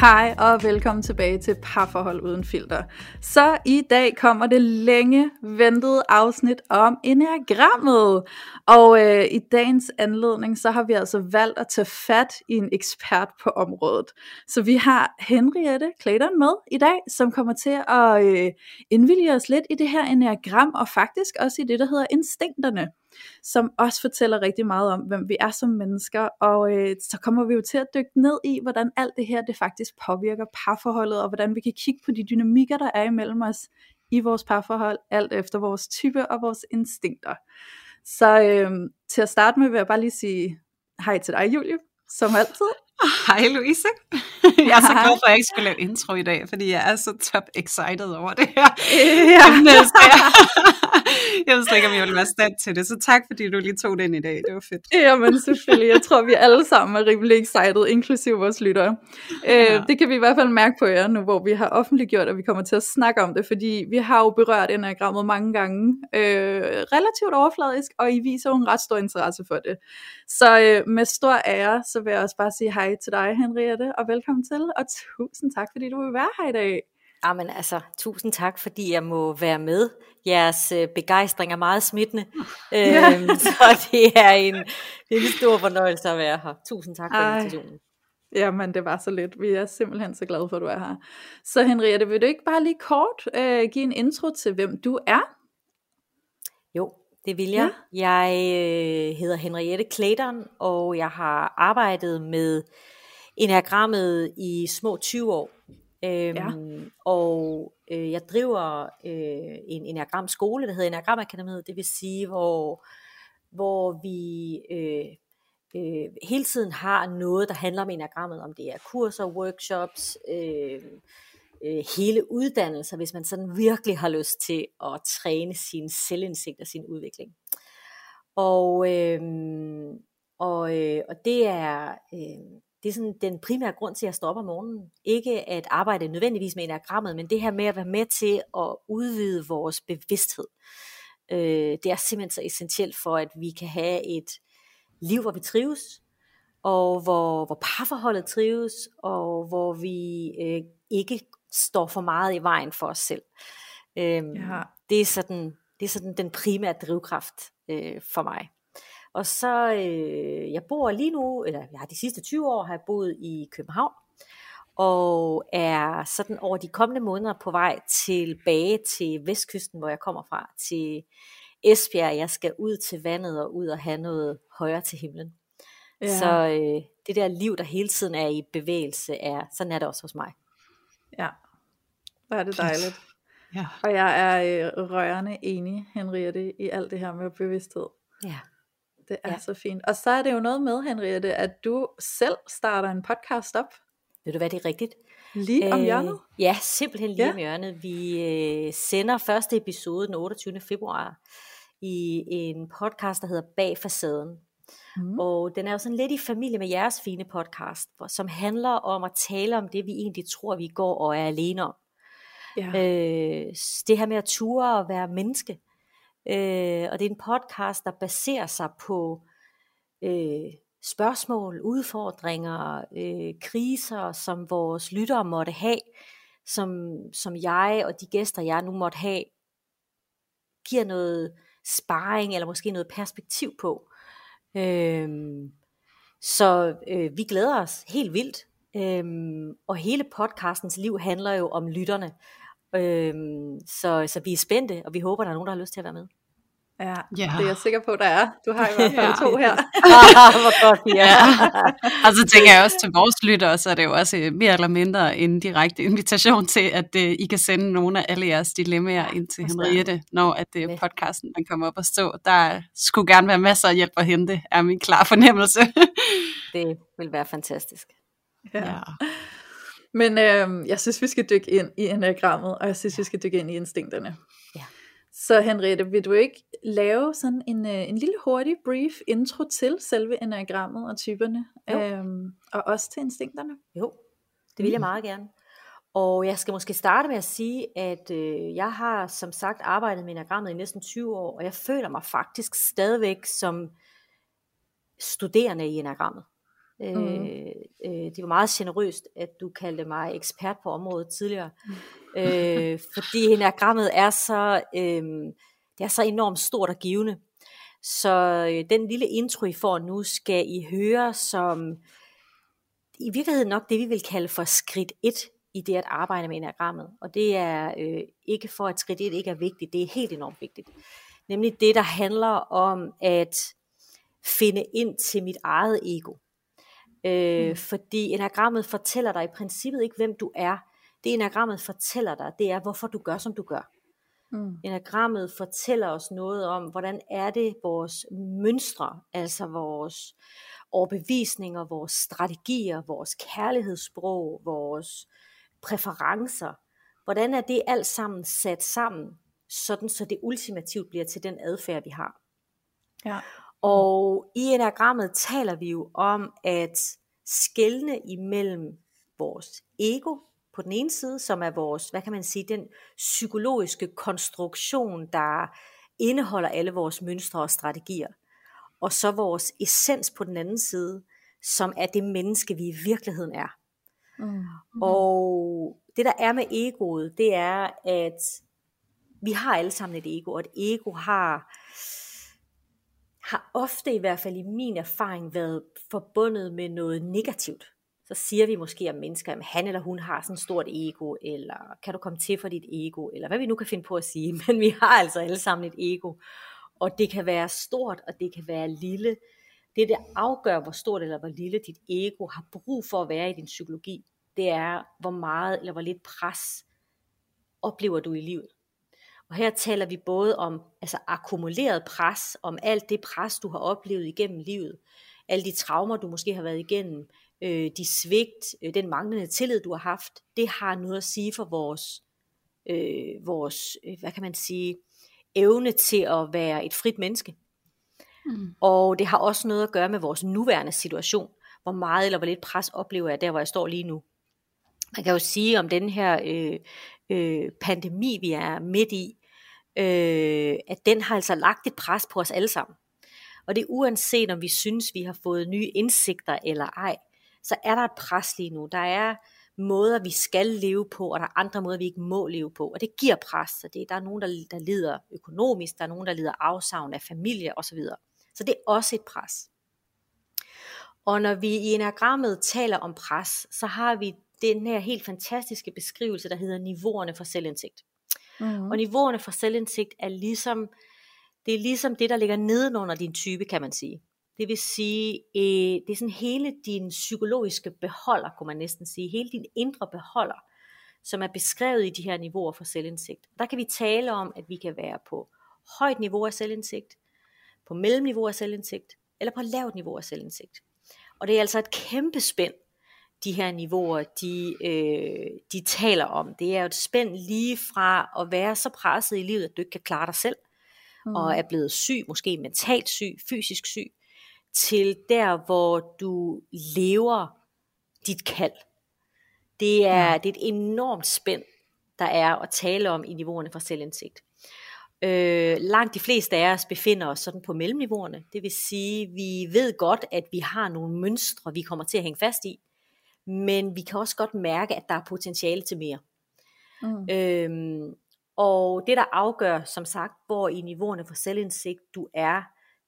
Hej og velkommen tilbage til Parforhold Uden Filter. Så i dag kommer det længe ventede afsnit om Enneagrammet. Og øh, i dagens anledning, så har vi altså valgt at tage fat i en ekspert på området. Så vi har Henriette Clayton med i dag, som kommer til at øh, indvilge os lidt i det her Enneagram, og faktisk også i det, der hedder instinkterne som også fortæller rigtig meget om, hvem vi er som mennesker, og øh, så kommer vi jo til at dykke ned i, hvordan alt det her, det faktisk påvirker parforholdet, og hvordan vi kan kigge på de dynamikker, der er imellem os i vores parforhold, alt efter vores type og vores instinkter. Så øh, til at starte med vil jeg bare lige sige hej til dig, Julie, som altid. Hej Louise. Jeg er så glad for, at jeg ikke skulle lave intro i dag, fordi jeg er så top excited over det her. Ja. jeg ved slet ikke, om jeg ville være stand til det, så tak fordi du lige tog den i dag. Det var fedt. Jamen selvfølgelig. Jeg tror, vi alle sammen er rimelig excited, inklusive vores lyttere. Øh, ja. Det kan vi i hvert fald mærke på jer nu, hvor vi har offentliggjort, at vi kommer til at snakke om det, fordi vi har jo berørt enagrammet mange gange, øh, relativt overfladisk, og I viser jo en ret stor interesse for det. Så øh, med stor ære, så vil jeg også bare sige hej til dig, Henriette, og velkommen til, og tusind tak, fordi du vil være her i dag. Jamen altså, tusind tak, fordi jeg må være med. Jeres øh, begejstring er meget smittende, ja. øhm, så det er, en, det er en stor fornøjelse at være her. Tusind tak for Ej. invitationen. Jamen, det var så lidt. Vi er simpelthen så glade for, at du er her. Så Henriette, vil du ikke bare lige kort øh, give en intro til, hvem du er? Det vil jeg. Ja. Jeg øh, hedder Henriette Clayton, og jeg har arbejdet med enagrammet i små 20 år. Øhm, ja. Og øh, jeg driver øh, en enagram skole, der hedder Enagram Akademiet, det vil sige, hvor, hvor vi øh, øh, hele tiden har noget, der handler om enagrammet, om det er kurser, workshops, øh, øh, hele uddannelser, hvis man sådan virkelig har lyst til at træne sin selvindsigt og sin udvikling. Og, øh, og, øh, og det er øh, det er sådan den primære grund til, at jeg står op om morgenen. Ikke at arbejde nødvendigvis med enagrammet, men det her med at være med til at udvide vores bevidsthed. Øh, det er simpelthen så essentielt for, at vi kan have et liv, hvor vi trives, og hvor, hvor parforholdet trives, og hvor vi øh, ikke står for meget i vejen for os selv. Øh, ja. det, er sådan, det er sådan den primære drivkraft øh, for mig. Og så, øh, jeg bor lige nu, eller jeg har de sidste 20 år, har jeg boet i København, og er sådan over de kommende måneder på vej tilbage til vestkysten, hvor jeg kommer fra, til Esbjerg. Jeg skal ud til vandet og ud og have noget højere til himlen. Ja. Så øh, det der liv, der hele tiden er i bevægelse, er sådan er det også hos mig. Ja, er det dejligt. Ja. Og jeg er øh, rørende enig, Henriette, i alt det her med bevidsthed. Ja. Det er ja. så fint. Og så er det jo noget med, Henriette, at du selv starter en podcast op. Ved du hvad, det er rigtigt. Lige om øh, hjørnet? ja, simpelthen lige ja. om hjørnet. Vi øh, sender første episode den 28. februar i en podcast, der hedder Bag facaden. Mm. Og den er jo sådan lidt i familie med jeres fine podcast, som handler om at tale om det, vi egentlig tror, vi går og er alene om. Ja. Øh, det her med at ture og være menneske. Øh, og det er en podcast, der baserer sig på øh, spørgsmål, udfordringer, øh, kriser, som vores lyttere måtte have, som, som jeg og de gæster, jeg nu måtte have, giver noget sparring eller måske noget perspektiv på. Øh, så øh, vi glæder os helt vildt. Øhm, og hele podcastens liv handler jo om lytterne. Øhm, så, så vi er spændte, og vi håber, der er nogen, der har lyst til at være med. Ja, ja, det er jeg sikker på, der er. Du har i hvert fald ja. to her. Hvor godt, ja. Og så tænker jeg også til vores lyttere, så er det jo også mere eller mindre en direkte invitation til, at uh, I kan sende nogle af alle jeres dilemmaer ind til Henriette, når at uh, podcasten man kommer op og stå. Der skulle gerne være masser af hjælp at hente, er min klar fornemmelse. det vil være fantastisk. Ja. ja. Men øh, jeg synes, vi skal dykke ind i enagrammet, og jeg synes, vi skal dykke ind i instinkterne. Ja. Så Henriette, vil du ikke lave sådan en, øh, en lille hurtig brief intro til selve enagrammet og typerne, øhm, og også til instinkterne? Jo, det vil jeg meget gerne. Og jeg skal måske starte med at sige, at øh, jeg har som sagt arbejdet med enagrammet i næsten 20 år, og jeg føler mig faktisk stadigvæk som studerende i enagrammet. Mm. Øh, øh, det var meget generøst, at du kaldte mig ekspert på området tidligere, mm. øh, fordi enagrammet er så, øh, det er så enormt stort og givende. Så øh, den lille intro, I får nu, skal I høre som i virkeligheden nok det, vi vil kalde for skridt 1 i det at arbejde med enagrammet. Og det er øh, ikke for, at skridt 1 ikke er vigtigt, det er helt enormt vigtigt. Nemlig det, der handler om at finde ind til mit eget ego. Øh, mm. Fordi enagrammet fortæller dig i princippet ikke, hvem du er. Det enagrammet fortæller dig, det er, hvorfor du gør, som du gør. Mm. Enagrammet fortæller os noget om, hvordan er det vores mønstre, altså vores overbevisninger, vores strategier, vores kærlighedssprog, vores præferencer, hvordan er det alt sammen sat sammen, sådan så det ultimativt bliver til den adfærd, vi har. Ja. Og i enagrammet taler vi jo om at skelne imellem vores ego på den ene side, som er vores, hvad kan man sige, den psykologiske konstruktion, der indeholder alle vores mønstre og strategier. Og så vores essens på den anden side, som er det menneske, vi i virkeligheden er. Mm. Og det der er med egoet, det er, at vi har alle sammen et ego, og et ego har har ofte i hvert fald i min erfaring været forbundet med noget negativt. Så siger vi måske om mennesker, at han eller hun har sådan et stort ego, eller kan du komme til for dit ego, eller hvad vi nu kan finde på at sige. Men vi har altså alle sammen et ego. Og det kan være stort, og det kan være lille. Det, der afgør, hvor stort eller hvor lille dit ego har brug for at være i din psykologi, det er, hvor meget eller hvor lidt pres oplever du i livet. Og her taler vi både om altså akkumuleret pres, om alt det pres, du har oplevet igennem livet, alle de traumer, du måske har været igennem, øh, de svigt, øh, den manglende tillid, du har haft, det har noget at sige for vores, øh, vores øh, hvad kan man sige, evne til at være et frit menneske. Mm. Og det har også noget at gøre med vores nuværende situation. Hvor meget eller hvor lidt pres oplever jeg der, hvor jeg står lige nu. Man kan jo sige om den her øh, øh, pandemi, vi er midt i, øh, at den har altså lagt et pres på os alle sammen. Og det er uanset om vi synes, vi har fået nye indsigter eller ej, så er der et pres lige nu. Der er måder, vi skal leve på, og der er andre måder, vi ikke må leve på. Og det giver pres. Så det, der er nogen, der, der lider økonomisk, der er nogen, der lider afsavn af familie osv. Så det er også et pres. Og når vi i enagrammet taler om pres, så har vi den her helt fantastiske beskrivelse, der hedder niveauerne for selvindsigt. Mm. Og niveauerne for selvindsigt er ligesom, det er ligesom det, der ligger nedenunder din type, kan man sige. Det vil sige, øh, det er sådan hele din psykologiske beholder, kunne man næsten sige, hele din indre beholder, som er beskrevet i de her niveauer for selvindsigt. Der kan vi tale om, at vi kan være på højt niveau af selvindsigt, på mellemniveau af selvindsigt, eller på lavt niveau af selvindsigt. Og det er altså et kæmpe spænd, de her niveauer, de, øh, de taler om. Det er jo et spænd lige fra at være så presset i livet, at du ikke kan klare dig selv, mm. og er blevet syg, måske mentalt syg, fysisk syg, til der, hvor du lever dit kald. Det er, ja. det er et enormt spænd, der er at tale om i niveauerne for selvindsigt. Øh, langt de fleste af os befinder os sådan på mellemniveauerne. Det vil sige, vi ved godt, at vi har nogle mønstre, vi kommer til at hænge fast i men vi kan også godt mærke, at der er potentiale til mere. Mm. Øhm, og det, der afgør, som sagt, hvor i niveauerne for selvindsigt du er,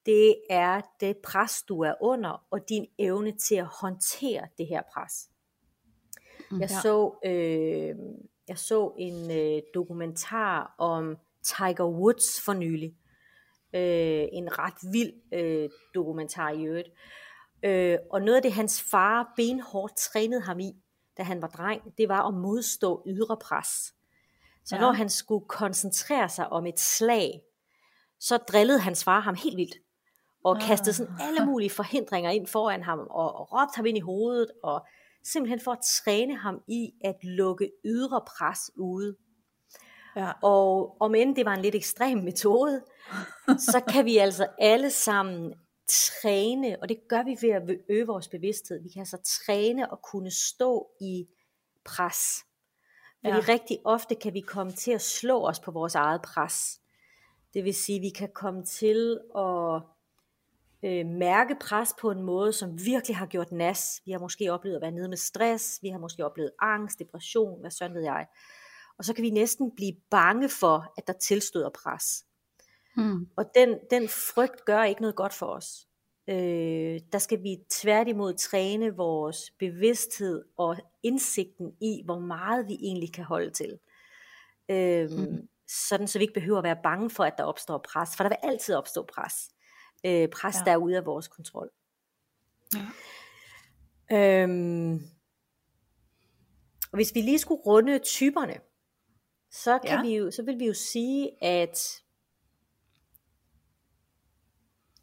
det er det pres, du er under, og din evne til at håndtere det her pres. Mm, jeg, ja. så, øh, jeg så en øh, dokumentar om Tiger Woods for nylig. Øh, en ret vild øh, dokumentar i øvrigt, Øh, og noget af det, hans far benhårdt trænede ham i, da han var dreng, det var at modstå ydre pres. Så ja. når han skulle koncentrere sig om et slag, så drillede hans far ham helt vildt. Og ah. kastede sådan alle mulige forhindringer ind foran ham, og, og råbte ham ind i hovedet, og simpelthen for at træne ham i at lukke ydre pres ude. Ja. Og om end det var en lidt ekstrem metode, så kan vi altså alle sammen træne, og det gør vi ved at øge vores bevidsthed. Vi kan altså træne og kunne stå i pres. Fordi ja. rigtig ofte kan vi komme til at slå os på vores eget pres. Det vil sige, at vi kan komme til at øh, mærke pres på en måde, som virkelig har gjort nas. Vi har måske oplevet at være nede med stress, vi har måske oplevet angst, depression, hvad sådan ved jeg. Og så kan vi næsten blive bange for, at der tilstøder pres. Hmm. Og den, den frygt gør ikke noget godt for os. Øh, der skal vi tværtimod træne vores bevidsthed og indsigten i, hvor meget vi egentlig kan holde til. Øh, hmm. Sådan så vi ikke behøver at være bange for, at der opstår pres. For der vil altid opstå pres. Øh, pres, ja. der er ude af vores kontrol. Ja. Øhm, og hvis vi lige skulle runde typerne, så, kan ja. vi jo, så vil vi jo sige, at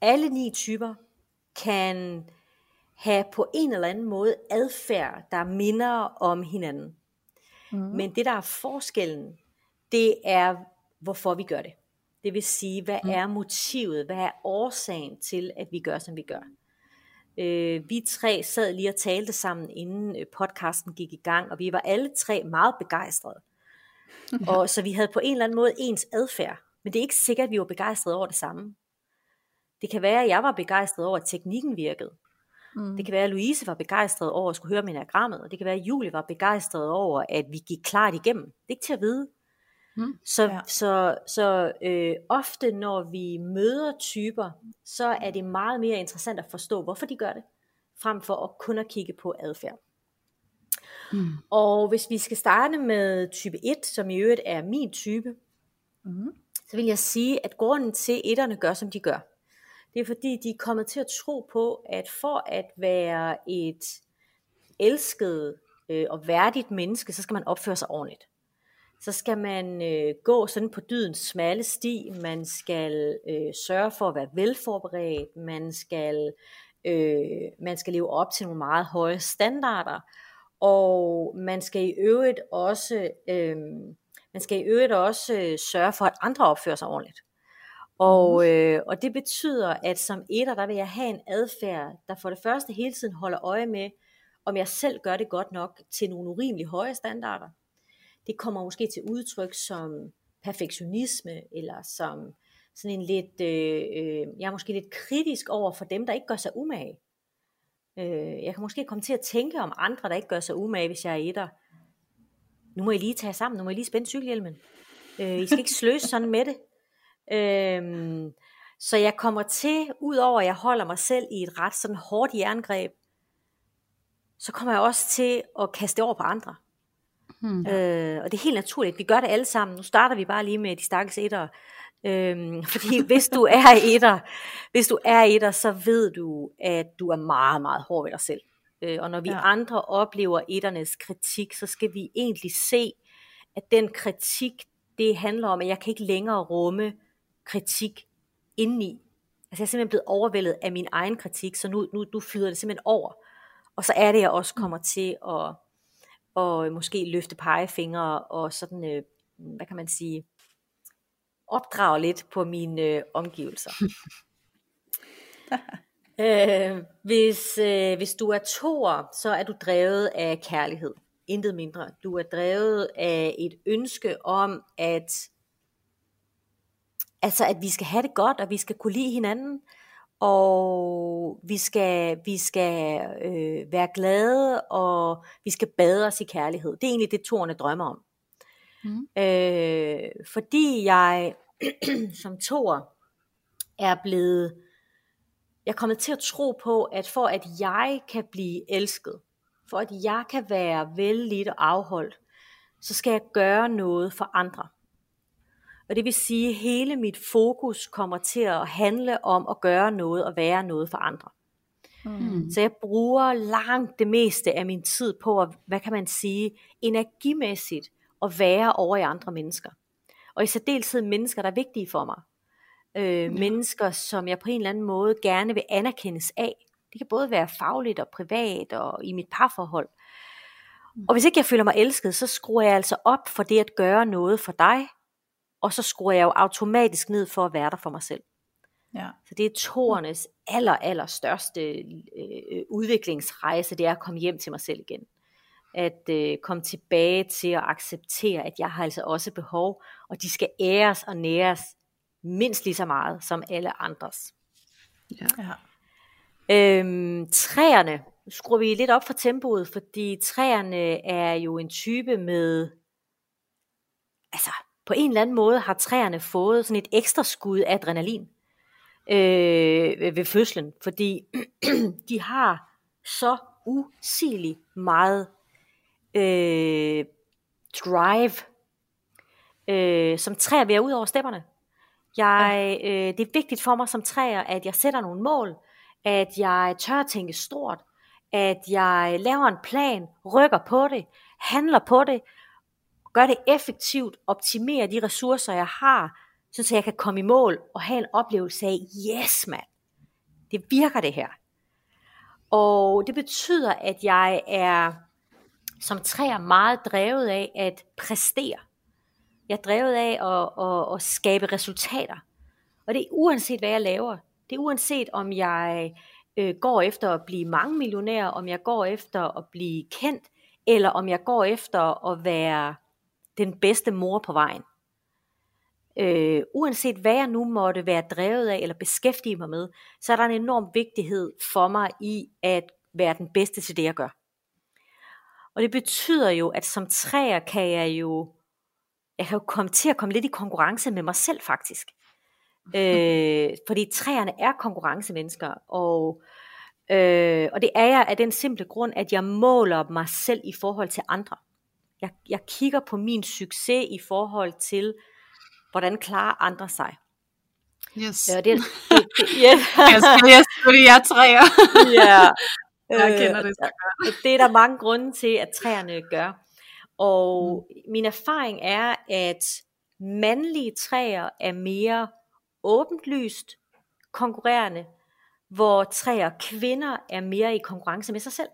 alle ni typer kan have på en eller anden måde adfærd, der minder om hinanden. Mm. Men det der er forskellen, det er hvorfor vi gør det. Det vil sige, hvad mm. er motivet, hvad er årsagen til, at vi gør, som vi gør. Øh, vi tre sad lige og talte sammen, inden øh, podcasten gik i gang, og vi var alle tre meget begejstrede. Og så vi havde på en eller anden måde ens adfærd, men det er ikke sikkert, at vi var begejstrede over det samme. Det kan være, at jeg var begejstret over, at teknikken virkede. Mm. Det kan være, at Louise var begejstret over at skulle høre minagrammet, og det kan være, at Julie var begejstret over, at vi gik klart igennem. Det er ikke til at vide. Mm. Så, ja. så, så øh, ofte når vi møder typer, så er det meget mere interessant at forstå, hvorfor de gør det, frem for at kun at kigge på adfærd. Mm. Og hvis vi skal starte med type 1, som i øvrigt er min type, mm. så vil jeg sige, at grunden til, at etterne gør, som de gør, det er fordi, de er kommet til at tro på, at for at være et elsket øh, og værdigt menneske, så skal man opføre sig ordentligt. Så skal man øh, gå sådan på dydens smalle sti, man skal øh, sørge for at være velforberedt, man skal, øh, man skal leve op til nogle meget høje standarder, og man skal i øvrigt også, øh, man skal i øvrigt også øh, sørge for, at andre opfører sig ordentligt. Og, øh, og det betyder, at som etter, der vil jeg have en adfærd, der for det første hele tiden holder øje med, om jeg selv gør det godt nok til nogle urimelig høje standarder. Det kommer måske til udtryk som perfektionisme, eller som sådan en lidt, øh, øh, jeg er måske lidt kritisk over for dem, der ikke gør sig umage. Øh, jeg kan måske komme til at tænke om andre, der ikke gør sig umage, hvis jeg er etter. Nu må I lige tage sammen, nu må I lige spænde cykelhjelmen. Øh, I skal ikke sløse sådan med det. Øhm, så jeg kommer til, udover at jeg holder mig selv i et ret sådan hårdt jerngreb, så kommer jeg også til at kaste det over på andre. Hmm. Øh, og det er helt naturligt. Vi gør det alle sammen. Nu starter vi bare lige med de stakkels etter. Øhm, fordi hvis du er etter, hvis du er etter, så ved du, at du er meget, meget hård ved dig selv. Øh, og når vi ja. andre oplever etternes kritik, så skal vi egentlig se, at den kritik, det handler om, at jeg kan ikke længere rumme kritik indeni. Altså jeg er simpelthen blevet overvældet af min egen kritik, så nu, nu, nu flyder det simpelthen over. Og så er det, jeg også mm. kommer til at, at måske løfte pegefingre og sådan, øh, hvad kan man sige, opdrage lidt på mine øh, omgivelser. øh, hvis, øh, hvis du er toer, så er du drevet af kærlighed. Intet mindre. Du er drevet af et ønske om at Altså at vi skal have det godt, og vi skal kunne lide hinanden, og vi skal, vi skal øh, være glade, og vi skal bade os i kærlighed. Det er egentlig det, tårne drømmer om. Mm. Øh, fordi jeg som tor er blevet, jeg er kommet til at tro på, at for at jeg kan blive elsket, for at jeg kan være vældig og afholdt, så skal jeg gøre noget for andre. Og det vil sige, at hele mit fokus kommer til at handle om at gøre noget og være noget for andre. Mm. Så jeg bruger langt det meste af min tid på at, hvad kan man sige, energimæssigt at være over i andre mennesker. Og i særdeleshed mennesker, der er vigtige for mig. Øh, ja. Mennesker, som jeg på en eller anden måde gerne vil anerkendes af. Det kan både være fagligt og privat og i mit parforhold. Mm. Og hvis ikke jeg føler mig elsket, så skruer jeg altså op for det at gøre noget for dig, og så skruer jeg jo automatisk ned for at være der for mig selv. Ja. Så det er toernes aller, aller største øh, udviklingsrejse, det er at komme hjem til mig selv igen. At øh, komme tilbage til at acceptere, at jeg har altså også behov, og de skal æres og næres mindst lige så meget som alle andres. Ja. ja. Øhm, træerne, nu skruer vi lidt op for tempoet, fordi træerne er jo en type med, altså på en eller anden måde har træerne fået sådan et ekstra skud adrenalin øh, ved fødslen, fordi de har så usigeligt meget øh, drive, øh, som træer ved ud over stepperne. Jeg, øh, det er vigtigt for mig som træer, at jeg sætter nogle mål, at jeg tør at tænke stort, at jeg laver en plan, rykker på det, handler på det, gør det effektivt, optimere de ressourcer, jeg har, så jeg kan komme i mål og have en oplevelse af, yes mand, det virker det her. Og det betyder, at jeg er som træer meget drevet af at præstere. Jeg er drevet af at, at, at skabe resultater. Og det er uanset hvad jeg laver. Det er uanset om jeg øh, går efter at blive mange millionær, om jeg går efter at blive kendt, eller om jeg går efter at være den bedste mor på vejen. Øh, uanset hvad jeg nu måtte være drevet af eller beskæftige mig med, så er der en enorm vigtighed for mig i at være den bedste til det, jeg gør. Og det betyder jo, at som træer kan jeg jo, jeg kan jo komme til at komme lidt i konkurrence med mig selv faktisk. øh, fordi træerne er konkurrencemennesker, og, øh, og det er jeg af den simple grund, at jeg måler mig selv i forhold til andre. Jeg, jeg kigger på min succes i forhold til, hvordan klarer andre sig. Yes. Ja, det, det, det, yeah. jeg skal yes, fordi jeg er træer. ja. Jeg kender det så godt. Det er der mange grunde til, at træerne gør. Og mm. min erfaring er, at mandlige træer er mere åbenlyst konkurrerende, hvor træer kvinder er mere i konkurrence med sig selv.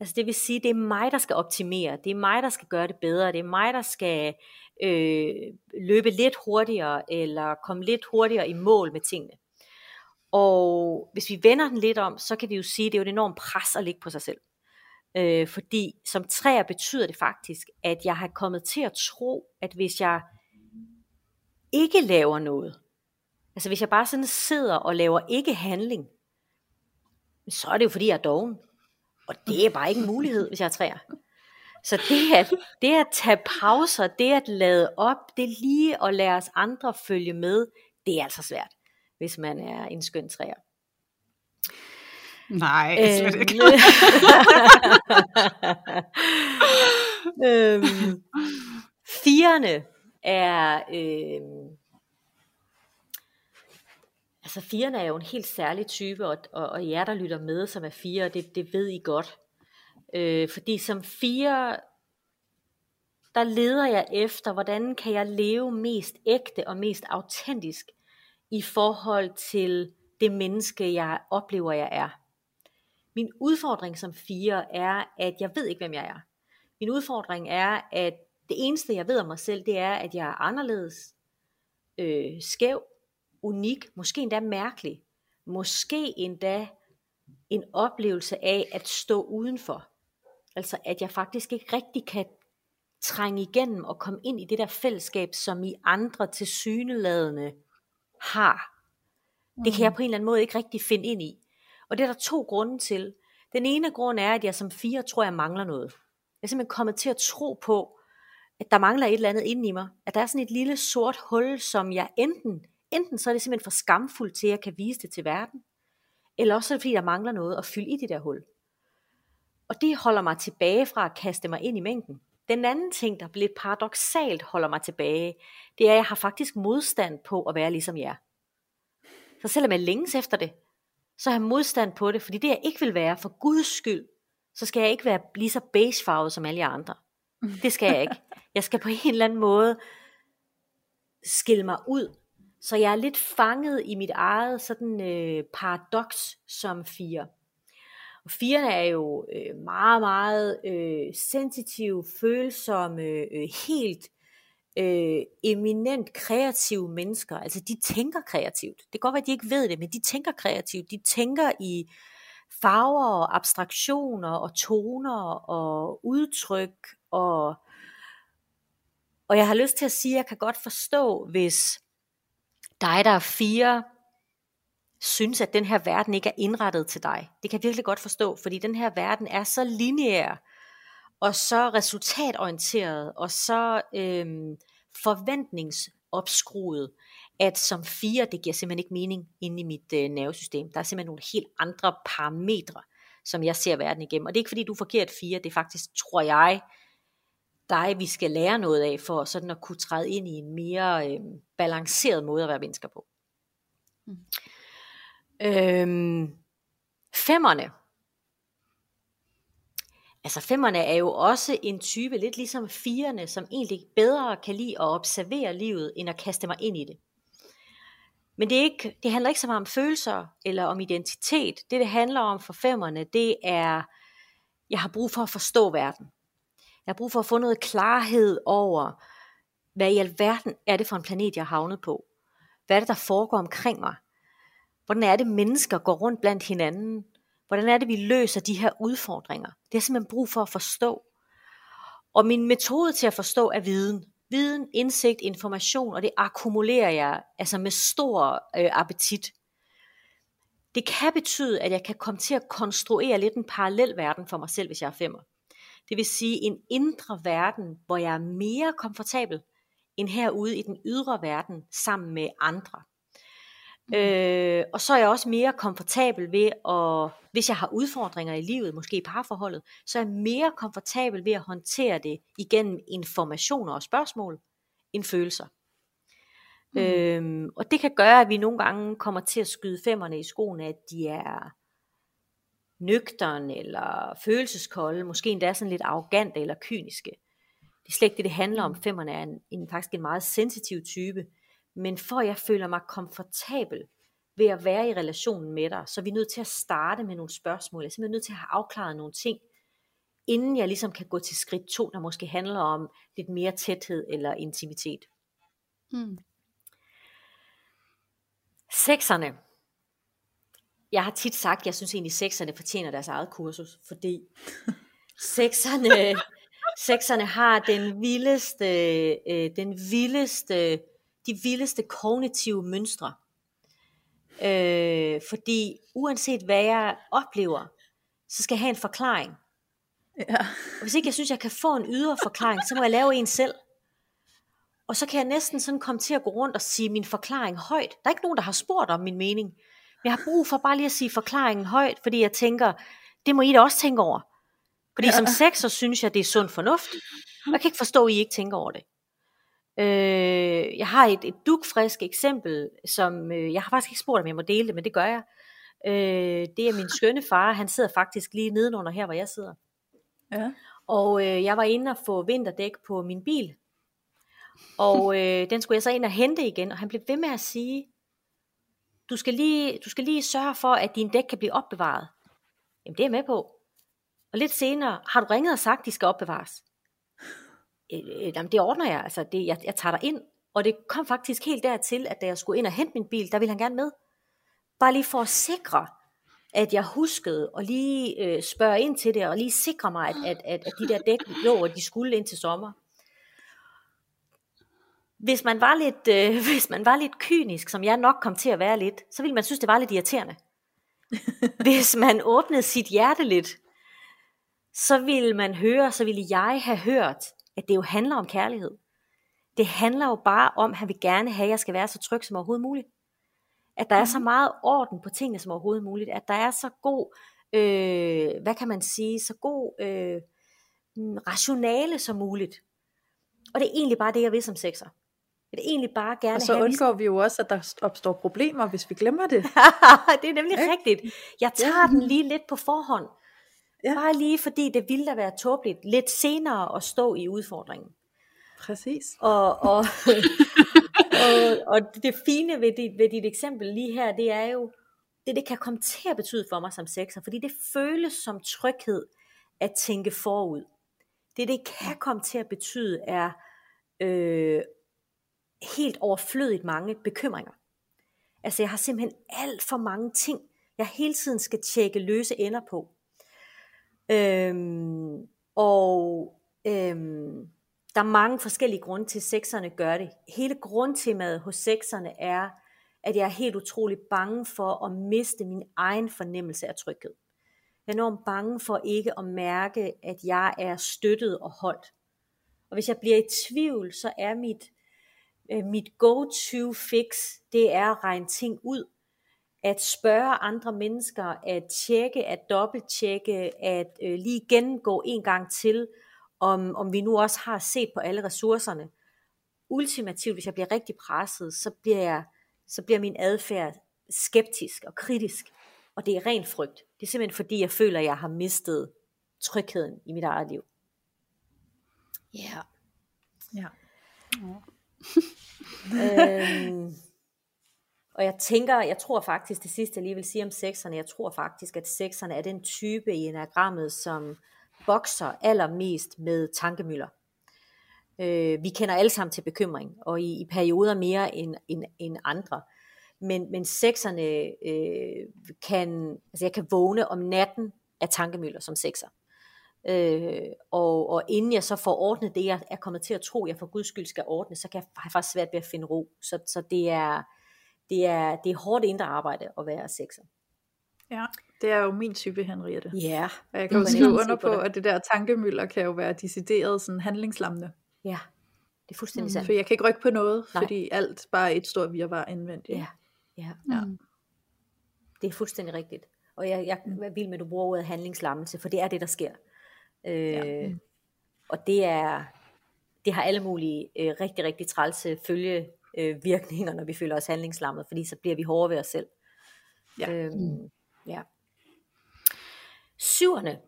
Altså det vil sige, det er mig, der skal optimere, det er mig, der skal gøre det bedre, det er mig, der skal øh, løbe lidt hurtigere, eller komme lidt hurtigere i mål med tingene. Og hvis vi vender den lidt om, så kan vi jo sige, at det er jo et enormt pres at ligge på sig selv. Øh, fordi som træer betyder det faktisk, at jeg har kommet til at tro, at hvis jeg ikke laver noget, altså hvis jeg bare sådan sidder og laver ikke handling, så er det jo fordi jeg er doven. Og det er bare ikke en mulighed, hvis jeg er træer. Så det at, det at tage pauser, det at lade op, det lige at lade os andre følge med, det er altså svært, hvis man er en skøn træer. Nej, slet øhm, ikke. øhm, firene er... Øhm, altså firene er jo en helt særlig type, og, og, og jer, der lytter med, som er fire, det, det ved I godt. Øh, fordi som fire, der leder jeg efter, hvordan kan jeg leve mest ægte og mest autentisk i forhold til det menneske, jeg oplever, jeg er. Min udfordring som fire er, at jeg ved ikke, hvem jeg er. Min udfordring er, at det eneste, jeg ved om mig selv, det er, at jeg er anderledes, øh, skæv, unik, måske endda mærkelig, måske endda en oplevelse af at stå udenfor. Altså at jeg faktisk ikke rigtig kan trænge igennem og komme ind i det der fællesskab, som I andre til syneladende har. Det kan jeg mm. på en eller anden måde ikke rigtig finde ind i. Og det er der to grunde til. Den ene grund er, at jeg som fire tror, jeg mangler noget. Jeg er simpelthen kommet til at tro på, at der mangler et eller andet inde i mig. At der er sådan et lille sort hul, som jeg enten, enten så er det simpelthen for skamfuldt til, at jeg kan vise det til verden, eller også er det fordi, der mangler noget at fylde i det der hul. Og det holder mig tilbage fra at kaste mig ind i mængden. Den anden ting, der lidt paradoxalt holder mig tilbage, det er, at jeg har faktisk modstand på at være ligesom jer. Så selvom jeg længes efter det, så har jeg modstand på det, fordi det jeg ikke vil være, for Guds skyld, så skal jeg ikke være lige så beigefarvet som alle andre. Det skal jeg ikke. Jeg skal på en eller anden måde skille mig ud. Så jeg er lidt fanget i mit eget sådan øh, paradoks som fire. Og firene er jo øh, meget, meget øh, sensitive, følsomme, øh, helt øh, eminent kreative mennesker, altså de tænker kreativt. Det kan godt være, at de ikke ved det, men de tænker kreativt. De tænker i farver og abstraktioner og toner og udtryk og og jeg har lyst til at sige, at jeg kan godt forstå, hvis dig, der er fire, synes, at den her verden ikke er indrettet til dig. Det kan jeg virkelig godt forstå, fordi den her verden er så lineær, og så resultatorienteret, og så øhm, forventningsopskruet, at som fire, det giver simpelthen ikke mening inde i mit øh, nervesystem. Der er simpelthen nogle helt andre parametre, som jeg ser verden igennem. Og det er ikke fordi, du er forkert fire, det er faktisk, tror jeg, dig, vi skal lære noget af, for sådan at kunne træde ind i en mere øh, balanceret måde at være mennesker på. Mm. Øhm, femmerne. Altså femmerne er jo også en type, lidt ligesom firerne, som egentlig bedre kan lide at observere livet, end at kaste mig ind i det. Men det, er ikke, det handler ikke så meget om følelser eller om identitet. Det, det handler om for femmerne, det er, jeg har brug for at forstå verden. Jeg har brug for at få noget klarhed over, hvad i alverden er det for en planet, jeg har havnet på? Hvad er det, der foregår omkring mig? Hvordan er det, mennesker går rundt blandt hinanden? Hvordan er det, vi løser de her udfordringer? Det er simpelthen brug for at forstå. Og min metode til at forstå er viden. Viden, indsigt, information, og det akkumulerer jeg altså med stor øh, appetit. Det kan betyde, at jeg kan komme til at konstruere lidt en parallel verden for mig selv, hvis jeg er femmer. Det vil sige en indre verden, hvor jeg er mere komfortabel end herude i den ydre verden sammen med andre. Mm. Øh, og så er jeg også mere komfortabel ved at, hvis jeg har udfordringer i livet, måske i parforholdet, så er jeg mere komfortabel ved at håndtere det igennem informationer og spørgsmål end følelser. Mm. Øhm, og det kan gøre, at vi nogle gange kommer til at skyde femmerne i skoene, at de er nøgtern eller følelseskolde, måske endda sådan lidt arrogante eller kyniske. Det er slet ikke det, det handler om. Mm. Femmerne er en, en, faktisk en meget sensitiv type. Men for at jeg føler mig komfortabel ved at være i relationen med dig, så er vi nødt til at starte med nogle spørgsmål. Jeg er simpelthen nødt til at have afklaret nogle ting, inden jeg ligesom kan gå til skridt to, der måske handler om lidt mere tæthed eller intimitet. Hmm. Sekserne jeg har tit sagt, at jeg synes egentlig, at sekserne fortjener deres eget kursus, fordi sekserne, sekserne har den vildeste, øh, den vildeste, de vildeste kognitive mønstre. Øh, fordi uanset hvad jeg oplever, så skal jeg have en forklaring. Ja. Og hvis ikke jeg synes, jeg kan få en ydre forklaring, så må jeg lave en selv. Og så kan jeg næsten sådan komme til at gå rundt og sige min forklaring højt. Der er ikke nogen, der har spurgt om min mening. Jeg har brug for bare lige at sige forklaringen højt, fordi jeg tænker, det må I da også tænke over. Fordi ja. som sexer synes jeg, det er sund fornuft. Jeg kan ikke forstå, at I ikke tænker over det. Øh, jeg har et, et dukfrisk eksempel, som øh, jeg har faktisk ikke spurgt, om jeg må dele det, men det gør jeg. Øh, det er min skønne far, han sidder faktisk lige nedenunder her, hvor jeg sidder. Ja. Og øh, jeg var inde og få vinterdæk på min bil. Og øh, den skulle jeg så ind og hente igen, og han blev ved med at sige, du skal lige, du skal lige sørge for, at din dæk kan blive opbevaret. Jamen det er jeg med på. Og lidt senere, har du ringet og sagt, at de skal opbevares? Øh, øh, jamen det ordner jeg, altså det, jeg, jeg tager dig ind. Og det kom faktisk helt dertil, at da jeg skulle ind og hente min bil, der ville han gerne med. Bare lige for at sikre, at jeg huskede og lige øh, spørge ind til det, og lige sikre mig, at, at, at, at de der dæk lå, og de skulle ind til sommer hvis man var lidt, øh, hvis man var lidt kynisk, som jeg nok kom til at være lidt, så ville man synes, det var lidt irriterende. hvis man åbnede sit hjerte lidt, så ville man høre, så ville jeg have hørt, at det jo handler om kærlighed. Det handler jo bare om, at han vil gerne have, at jeg skal være så tryg som overhovedet muligt. At der er så mhm. meget orden på tingene som overhovedet muligt. At der er så god, øh, hvad kan man sige, så god øh, rationale som muligt. Og det er egentlig bare det, jeg vil som sexer. Jeg vil egentlig bare gerne Og så have, undgår vi jo også, at der opstår problemer, hvis vi glemmer det. det er nemlig ja. rigtigt. Jeg tager ja. den lige lidt på forhånd. Ja. Bare lige fordi det ville da være tåbeligt lidt senere at stå i udfordringen. Præcis. Og, og, og, og det fine ved dit, ved dit eksempel lige her, det er jo, det det kan komme til at betyde for mig som sexer, fordi det føles som tryghed at tænke forud. Det det kan komme til at betyde er øh, helt overflødigt mange bekymringer. Altså jeg har simpelthen alt for mange ting, jeg hele tiden skal tjekke løse ender på. Øhm, og øhm, der er mange forskellige grunde til, at sexerne gør det. Hele grundtemaet hos sexerne er, at jeg er helt utrolig bange for at miste min egen fornemmelse af tryghed. Jeg er enormt bange for ikke at mærke, at jeg er støttet og holdt. Og hvis jeg bliver i tvivl, så er mit, øh, mit go-to fix, det er at regne ting ud. At spørge andre mennesker, at tjekke, at dobbelttjekke, at øh, lige gennemgå en gang til, om, om vi nu også har set på alle ressourcerne. Ultimativt, hvis jeg bliver rigtig presset, så bliver, jeg, så bliver min adfærd skeptisk og kritisk. Og det er ren frygt. Det er simpelthen fordi, jeg føler, at jeg har mistet trygheden i mit eget liv. Ja. Yeah. Ja. øhm, og jeg tænker, jeg tror faktisk, det sidste jeg lige vil sige om sekserne, jeg tror faktisk, at sekserne er den type i enagrammet, som bokser allermest med tankemøller. Øh, vi kender alle sammen til bekymring, og i, i perioder mere end, end, end andre. Men, men sekserne øh, kan, altså jeg kan vågne om natten af tankemøller som sekser. Øh, og, og inden jeg så får ordnet det, jeg er kommet til at tro, jeg for guds skyld skal ordne, så kan jeg, have faktisk svært ved at finde ro. Så, så det, er, det, er, det er hårdt indre arbejde at være sexer. Ja, det er jo min type, Henriette. Ja. Yeah. Og jeg kan jo skrive under på, at det der tankemøller kan jo være decideret sådan handlingslammende. Ja, det er fuldstændig mm. sandt. For jeg kan ikke rykke på noget, Nej. fordi alt bare er et stort virvar indvendigt. Ja, ja. ja. Mm. Det er fuldstændig rigtigt. Og jeg, jeg er vild med, at du bruger ordet handlingslammelse, for det er det, der sker. Øh, ja. Og det er det har alle mulige øh, rigtig, rigtig trælse følge øh, virkninger, når vi føler os handlingslammet, fordi så bliver vi hårdere ved os selv. Ja. Øhm, ja. Syverne.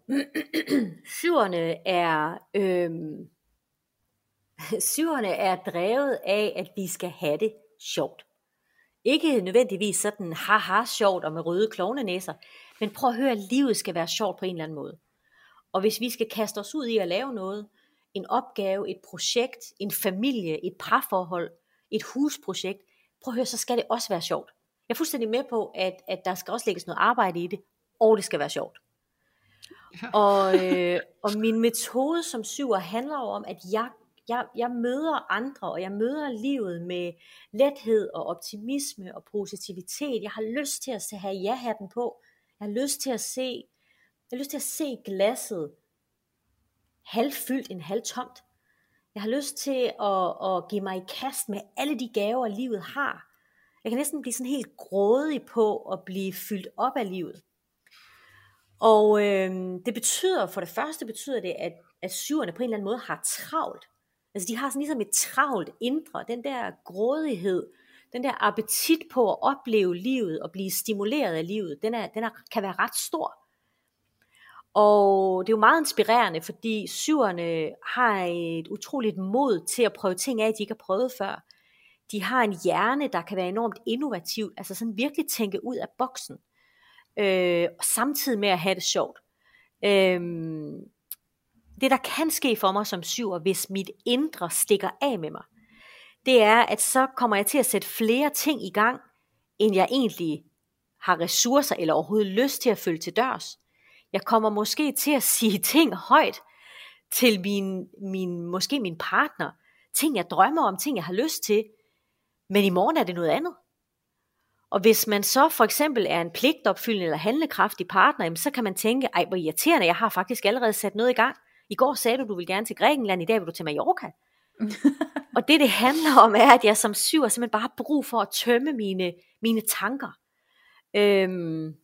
Syverne er øhm, syverne er drevet af, at vi skal have det sjovt. Ikke nødvendigvis sådan haha sjovt og med røde klovnenæser, men prøv at høre, at livet skal være sjovt på en eller anden måde. Og hvis vi skal kaste os ud i at lave noget, en opgave, et projekt, en familie, et parforhold, et husprojekt, prøv at høre, så skal det også være sjovt. Jeg er fuldstændig med på, at, at der skal også lægges noget arbejde i det, og det skal være sjovt. Og, øh, og min metode som syver handler om, at jeg, jeg, jeg møder andre, og jeg møder livet med lethed og optimisme og positivitet. Jeg har lyst til at have ja-hatten på. Jeg har lyst til at se jeg har lyst til at se glasset halvfyldt end halvtomt. Jeg har lyst til at, at give mig i kast med alle de gaver, livet har. Jeg kan næsten blive sådan helt grådig på at blive fyldt op af livet. Og øh, det betyder, for det første betyder det, at, at syverne på en eller anden måde har travlt. Altså de har sådan ligesom et travlt indre, den der grådighed, den der appetit på at opleve livet og blive stimuleret af livet, den, er, den er, kan være ret stor. Og det er jo meget inspirerende, fordi syverne har et utroligt mod til at prøve ting af, de ikke har prøvet før. De har en hjerne, der kan være enormt innovativ, altså sådan virkelig tænke ud af boksen, øh, og samtidig med at have det sjovt. Øh, det der kan ske for mig som syver, hvis mit indre stikker af med mig, det er, at så kommer jeg til at sætte flere ting i gang, end jeg egentlig har ressourcer eller overhovedet lyst til at følge til dørs. Jeg kommer måske til at sige ting højt til min, min, måske min partner. Ting jeg drømmer om, ting jeg har lyst til. Men i morgen er det noget andet. Og hvis man så for eksempel er en pligtopfyldende eller handlekraftig partner, jamen, så kan man tænke, ej hvor irriterende, jeg har faktisk allerede sat noget i gang. I går sagde du, du vil gerne til Grækenland, i dag vil du til Mallorca. og det det handler om er, at jeg som syv simpelthen bare har brug for at tømme mine, mine tanker. Øhm,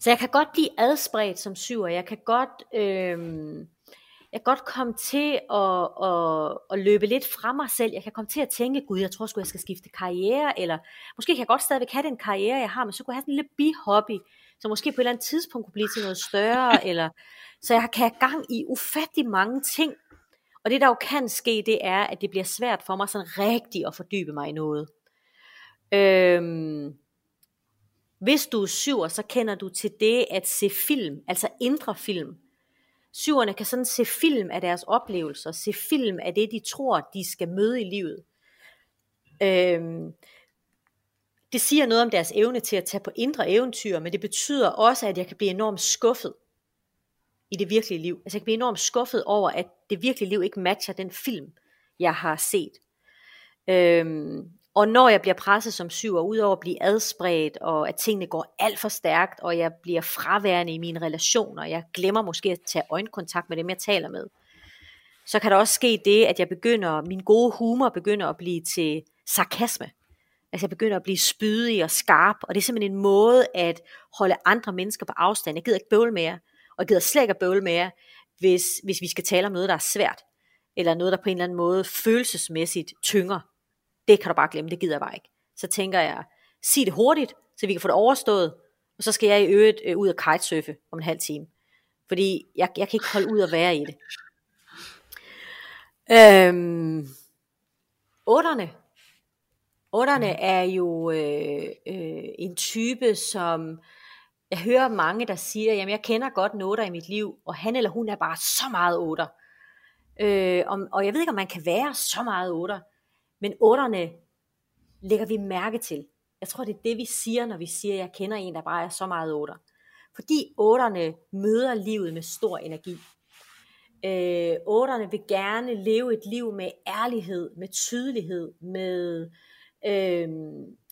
så jeg kan godt blive adspredt som syver. Jeg kan godt, øh, jeg kan godt komme til at, at, at løbe lidt fra mig selv. Jeg kan komme til at tænke, gud, jeg tror sgu, jeg skal skifte karriere, eller måske kan jeg godt stadigvæk have den karriere, jeg har, men så kunne jeg have sådan en lille bihobby, som måske på et eller andet tidspunkt kunne blive til noget større, eller, så jeg kan have gang i ufattelig mange ting. Og det der jo kan ske, det er, at det bliver svært for mig sådan rigtig at fordybe mig i noget. Øhm, hvis du er syver, så kender du til det at se film, altså indre film. Syverne kan sådan se film af deres oplevelser, se film af det, de tror, de skal møde i livet. Øhm, det siger noget om deres evne til at tage på indre eventyr, men det betyder også, at jeg kan blive enormt skuffet i det virkelige liv. Altså jeg kan blive enormt skuffet over, at det virkelige liv ikke matcher den film, jeg har set. Øhm, og når jeg bliver presset som syv, og udover at blive adspredt, og at tingene går alt for stærkt, og jeg bliver fraværende i mine relationer, jeg glemmer måske at tage øjenkontakt med dem, jeg taler med, så kan der også ske det, at jeg begynder, min gode humor begynder at blive til sarkasme. Altså jeg begynder at blive spydig og skarp, og det er simpelthen en måde at holde andre mennesker på afstand. Jeg gider ikke bøvle mere, og jeg gider slet ikke at bøvle mere, hvis, hvis vi skal tale om noget, der er svært, eller noget, der på en eller anden måde følelsesmæssigt tynger det kan du bare glemme, det gider jeg bare ikke. Så tænker jeg, sig det hurtigt, så vi kan få det overstået, og så skal jeg i øvrigt øh, ud og kitesurfe om en halv time. Fordi jeg, jeg kan ikke holde ud og være i det. Øhm, otterne. Otterne er jo øh, øh, en type, som jeg hører mange, der siger, jamen jeg kender godt en otter i mit liv, og han eller hun er bare så meget otter. Øh, om, og jeg ved ikke, om man kan være så meget otter. Men otterne lægger vi mærke til. Jeg tror, det er det, vi siger, når vi siger, at jeg kender en, der bare er så meget otter. Fordi otterne møder livet med stor energi. Øh, otterne vil gerne leve et liv med ærlighed, med tydelighed, med, øh,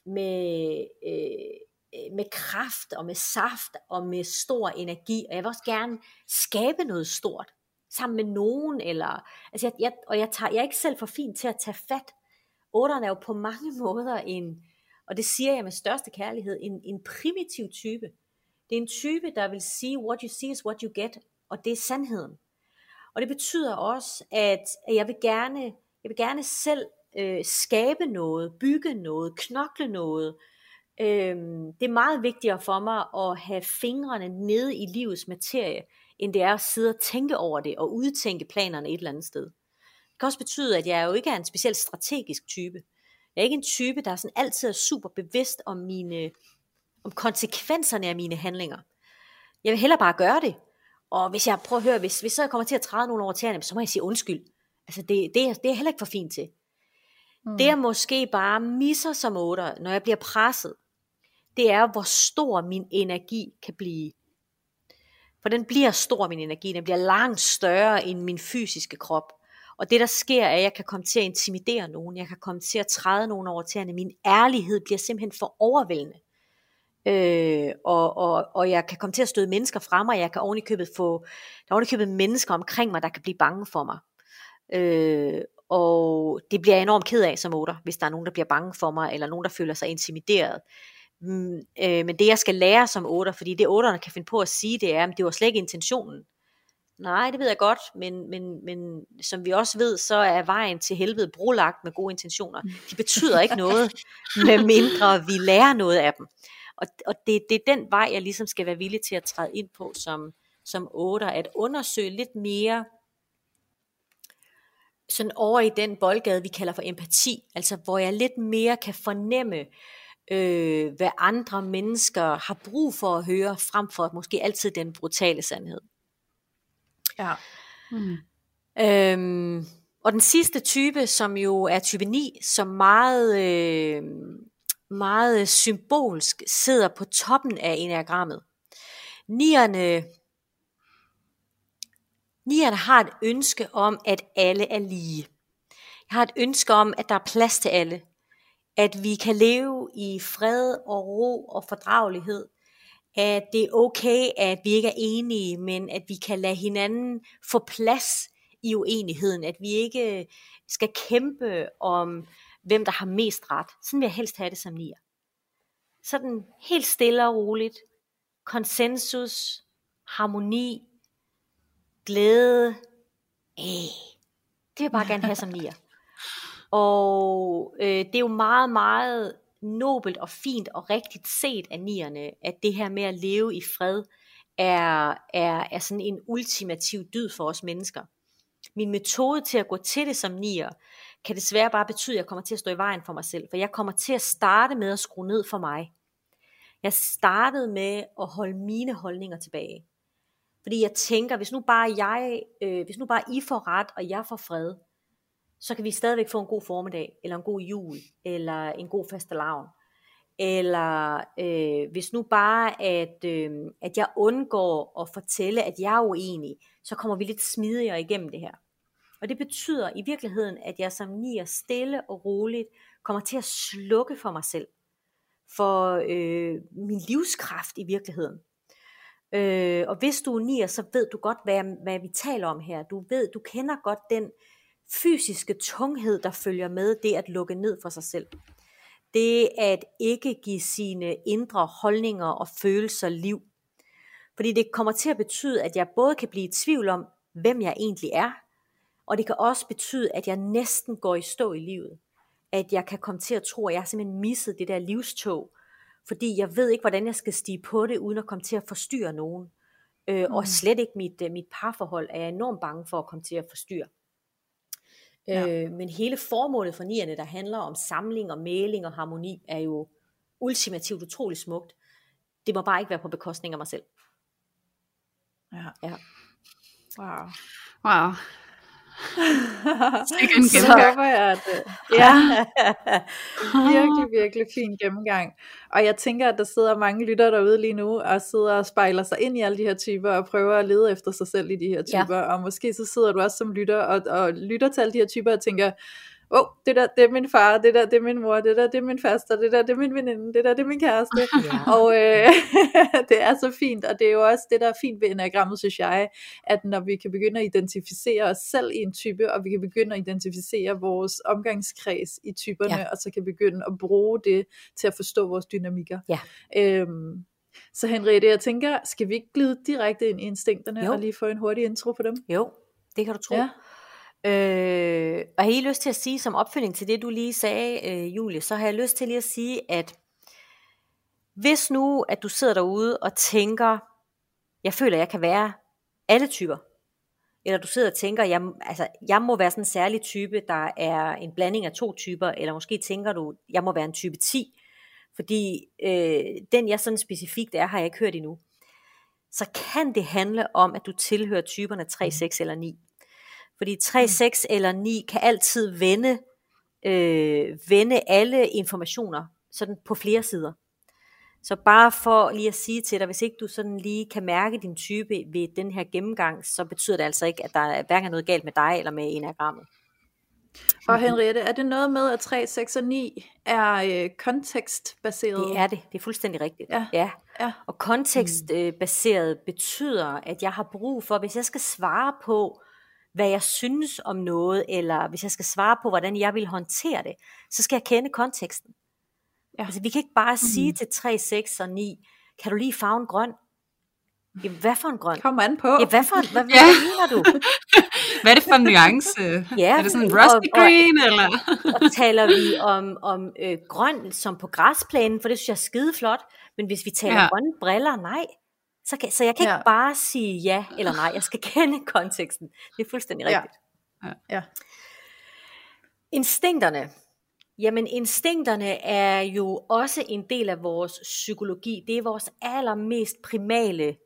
med, øh, med kraft og med saft og med stor energi. Og jeg vil også gerne skabe noget stort sammen med nogen. Eller, altså jeg, jeg, og jeg, tager, jeg er ikke selv for fin til at tage fat Otteren er jo på mange måder en, og det siger jeg med største kærlighed, en, en primitiv type. Det er en type, der vil sige, what you see is what you get, og det er sandheden. Og det betyder også, at jeg vil gerne, jeg vil gerne selv øh, skabe noget, bygge noget, knokle noget. Øhm, det er meget vigtigere for mig at have fingrene nede i livets materie, end det er at sidde og tænke over det og udtænke planerne et eller andet sted kan også betyde, at jeg jo ikke er en specielt strategisk type. Jeg er ikke en type, der sådan altid er super bevidst om, mine, om konsekvenserne af mine handlinger. Jeg vil hellere bare gøre det. Og hvis jeg prøver at høre, hvis, hvis så jeg kommer til at træde nogen over tæerne, så må jeg sige undskyld. Altså det, det, er, det er heller ikke for fint til. Mm. Det jeg måske bare misser som otter, når jeg bliver presset, det er, hvor stor min energi kan blive. For den bliver stor, min energi. Den bliver langt større end min fysiske krop. Og det der sker er, at jeg kan komme til at intimidere nogen, jeg kan komme til at træde nogen over tæerne, min ærlighed bliver simpelthen for overvældende. Øh, og, og, og jeg kan komme til at støde mennesker frem, og jeg kan ovenikøbet få, der er ovenikøbet mennesker omkring mig, der kan blive bange for mig. Øh, og det bliver jeg enormt ked af som otter, hvis der er nogen, der bliver bange for mig, eller nogen, der føler sig intimideret. Mm, øh, men det jeg skal lære som otter, fordi det otterne kan finde på at sige, det er, at det var slet ikke intentionen. Nej, det ved jeg godt, men, men, men som vi også ved, så er vejen til helvede brolagt med gode intentioner. De betyder ikke noget, medmindre vi lærer noget af dem. Og, og det, det er den vej, jeg ligesom skal være villig til at træde ind på som, som otter, at undersøge lidt mere sådan over i den boldgade, vi kalder for empati, altså hvor jeg lidt mere kan fornemme, øh, hvad andre mennesker har brug for at høre, frem for måske altid den brutale sandhed. Ja. Mm. Øhm, og den sidste type, som jo er type 9, som meget, øh, meget symbolsk sidder på toppen af enagrammet. Nierne, nierne har et ønske om, at alle er lige. Jeg har et ønske om, at der er plads til alle. At vi kan leve i fred og ro og fordragelighed at det er okay, at vi ikke er enige, men at vi kan lade hinanden få plads i uenigheden, at vi ikke skal kæmpe om, hvem der har mest ret. Sådan vil jeg helst have det som nier. Sådan helt stille og roligt, konsensus, harmoni, glæde, øh, det vil jeg bare gerne have som nier. Og øh, det er jo meget, meget nobelt og fint og rigtigt set af nierne, at det her med at leve i fred er, er, er sådan en ultimativ dyd for os mennesker. Min metode til at gå til det som nier, kan desværre bare betyde, at jeg kommer til at stå i vejen for mig selv, for jeg kommer til at starte med at skrue ned for mig. Jeg startede med at holde mine holdninger tilbage. Fordi jeg tænker, hvis nu bare jeg, øh, hvis nu bare I får ret, og jeg får fred, så kan vi stadigvæk få en god formiddag, eller en god jul, eller en god fastelavn. Eller øh, hvis nu bare, at, øh, at jeg undgår at fortælle, at jeg er uenig, så kommer vi lidt smidigere igennem det her. Og det betyder i virkeligheden, at jeg som nier stille og roligt kommer til at slukke for mig selv. For øh, min livskraft i virkeligheden. Øh, og hvis du er nier, så ved du godt, hvad, hvad vi taler om her. Du ved, du kender godt den fysiske tunghed, der følger med det at lukke ned for sig selv. Det at ikke give sine indre holdninger og følelser liv. Fordi det kommer til at betyde, at jeg både kan blive i tvivl om, hvem jeg egentlig er, og det kan også betyde, at jeg næsten går i stå i livet. At jeg kan komme til at tro, at jeg har simpelthen misset det der livstog, fordi jeg ved ikke, hvordan jeg skal stige på det, uden at komme til at forstyrre nogen. Øh, mm. Og slet ikke mit, mit parforhold er jeg enormt bange for at komme til at forstyrre. Ja. Øh, men hele formålet for nierne, der handler om samling og maling og harmoni, er jo ultimativt utrolig smukt. Det må bare ikke være på bekostning af mig selv. Ja. ja. Wow. Wow. så håber jeg, at øh, ja, virkelig, virkelig fin gennemgang. Og jeg tænker, at der sidder mange lytter derude lige nu, og sidder og spejler sig ind i alle de her typer, og prøver at lede efter sig selv i de her typer. Ja. Og måske så sidder du også som lytter, og, og lytter til alle de her typer, og tænker, åh, oh, det der, det er min far, det der, det er min mor, det der, det er min faster, det der, det er min veninde, det der, det er min kæreste. Ja. Og øh, det er så fint, og det er jo også det, der er fint ved enagrammet, synes jeg, at når vi kan begynde at identificere os selv i en type, og vi kan begynde at identificere vores omgangskreds i typerne, ja. og så kan vi begynde at bruge det til at forstå vores dynamikker. Ja. Øhm, så Henriette, jeg tænker, skal vi ikke glide direkte ind i instinkterne, jo. og lige få en hurtig intro på dem? Jo, det kan du tro. Ja. Øh, og har I lyst til at sige som opfølging til det, du lige sagde, øh, Julie, så har jeg lyst til lige at sige, at hvis nu, at du sidder derude og tænker, jeg føler, jeg kan være alle typer, eller du sidder og tænker, jeg, altså, jeg må være sådan en særlig type, der er en blanding af to typer, eller måske tænker du, jeg må være en type 10, fordi øh, den jeg sådan specifikt er, har jeg ikke hørt endnu. Så kan det handle om, at du tilhører typerne 3, 6 eller 9. Fordi 3, 6 mm. eller 9 kan altid vende, øh, vende alle informationer sådan på flere sider. Så bare for lige at sige til dig, hvis ikke du sådan lige kan mærke din type ved den her gennemgang, så betyder det altså ikke, at der er hverken noget galt med dig eller med enagrammet. Og Henriette, er det noget med, at 3, 6 og 9 er øh, kontekstbaseret? Det er det, det er fuldstændig rigtigt. Ja. ja. ja. Og kontekstbaseret betyder, at jeg har brug for, hvis jeg skal svare på, hvad jeg synes om noget, eller hvis jeg skal svare på, hvordan jeg vil håndtere det, så skal jeg kende konteksten. Ja. Altså, vi kan ikke bare sige mm. til 3, 6 og 9, kan du lige farven grøn? Ja, hvad for en grøn? Kom an på. Ja, hvad for hvad, ja. hvad mener du? hvad er det for en nuance? Ja, er det sådan en rusty og, green, og, eller? og taler vi om, om øh, grøn som på græsplænen, for det synes jeg er skide flot, men hvis vi taler ja. grønne briller, nej. Så, kan, så jeg kan ja. ikke bare sige ja eller nej, jeg skal kende konteksten. Det er fuldstændig rigtigt. Ja. Ja. Instinkterne. Jamen instinkterne er jo også en del af vores psykologi. Det er vores allermest primale,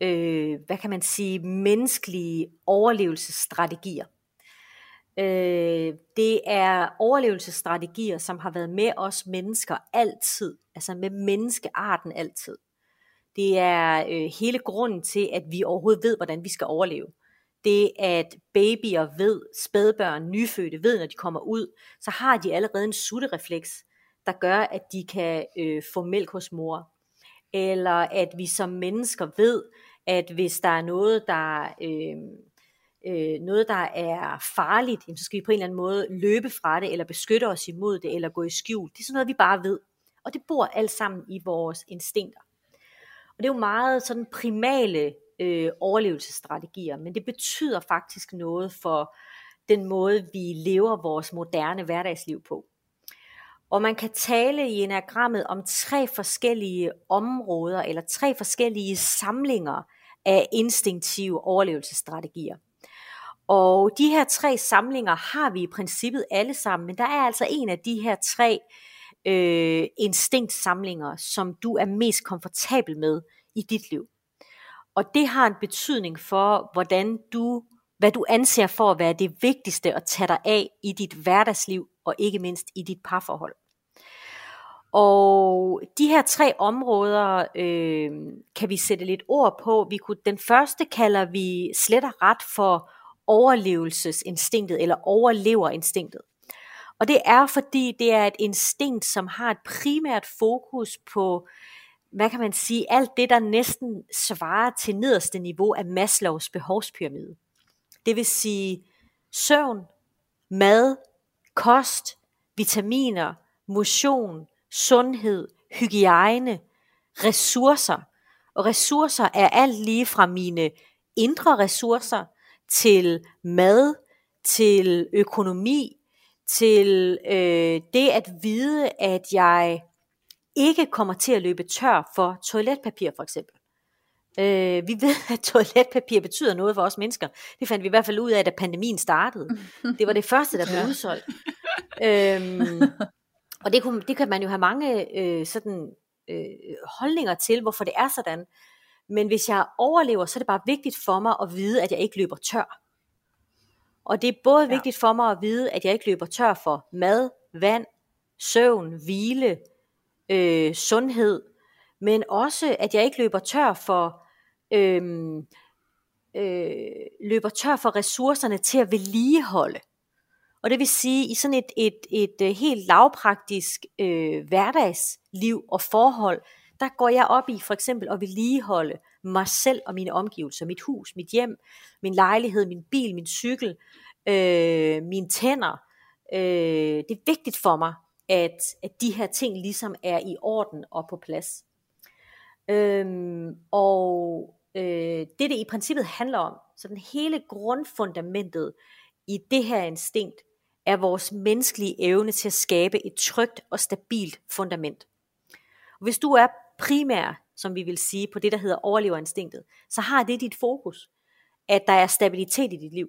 øh, hvad kan man sige, menneskelige overlevelsesstrategier. Øh, det er overlevelsesstrategier, som har været med os mennesker altid, altså med menneskearten altid. Det er øh, hele grunden til, at vi overhovedet ved, hvordan vi skal overleve. Det at babyer ved, spædbørn, nyfødte ved, når de kommer ud, så har de allerede en sutterefleks, der gør, at de kan øh, få mælk hos mor. Eller at vi som mennesker ved, at hvis der er noget, der, øh, øh, noget, der er farligt, så skal vi på en eller anden måde løbe fra det, eller beskytte os imod det, eller gå i skjul. Det er sådan noget, vi bare ved. Og det bor alt sammen i vores instinkter. Og det er jo meget sådan primale øh, overlevelsesstrategier, men det betyder faktisk noget for den måde, vi lever vores moderne hverdagsliv på. Og man kan tale i enagrammet om tre forskellige områder, eller tre forskellige samlinger af instinktive overlevelsesstrategier. Og de her tre samlinger har vi i princippet alle sammen, men der er altså en af de her tre øh, instinktsamlinger, som du er mest komfortabel med i dit liv. Og det har en betydning for, hvordan du, hvad du anser for at være det vigtigste at tage dig af i dit hverdagsliv, og ikke mindst i dit parforhold. Og de her tre områder øh, kan vi sætte lidt ord på. Vi kunne, den første kalder vi slet og ret for overlevelsesinstinktet eller overleverinstinktet. Og det er fordi det er et instinkt, som har et primært fokus på, hvad kan man sige, alt det, der næsten svarer til nederste niveau af Maslows behovspyramide. Det vil sige søvn, mad, kost, vitaminer, motion, sundhed, hygiejne, ressourcer. Og ressourcer er alt lige fra mine indre ressourcer til mad, til økonomi, til øh, det at vide, at jeg ikke kommer til at løbe tør for toiletpapir for eksempel. Øh, vi ved, at toiletpapir betyder noget for os mennesker. Det fandt vi i hvert fald ud af, da pandemien startede. Det var det første, der blev udsolgt. øhm, og det, kunne, det kan man jo have mange øh, sådan, øh, holdninger til, hvorfor det er sådan. Men hvis jeg overlever, så er det bare vigtigt for mig at vide, at jeg ikke løber tør. Og det er både ja. vigtigt for mig at vide, at jeg ikke løber tør for mad, vand, søvn, hvile, øh, sundhed, men også at jeg ikke løber tør for øh, øh, løber tør for ressourcerne til at vedligeholde. Og det vil sige, i sådan et, et, et, øh, helt lavpraktisk øh, hverdagsliv og forhold, der går jeg op i for eksempel at vedligeholde mig selv og mine omgivelser, mit hus, mit hjem, min lejlighed, min bil, min cykel, øh, mine tænder. Øh, det er vigtigt for mig, at, at de her ting ligesom er i orden og på plads. Øhm, og øh, det det i princippet handler om, så den hele grundfundamentet i det her instinkt, er vores menneskelige evne til at skabe et trygt og stabilt fundament. Hvis du er primær, som vi vil sige, på det, der hedder overleverinstinktet, så har det dit fokus, at der er stabilitet i dit liv.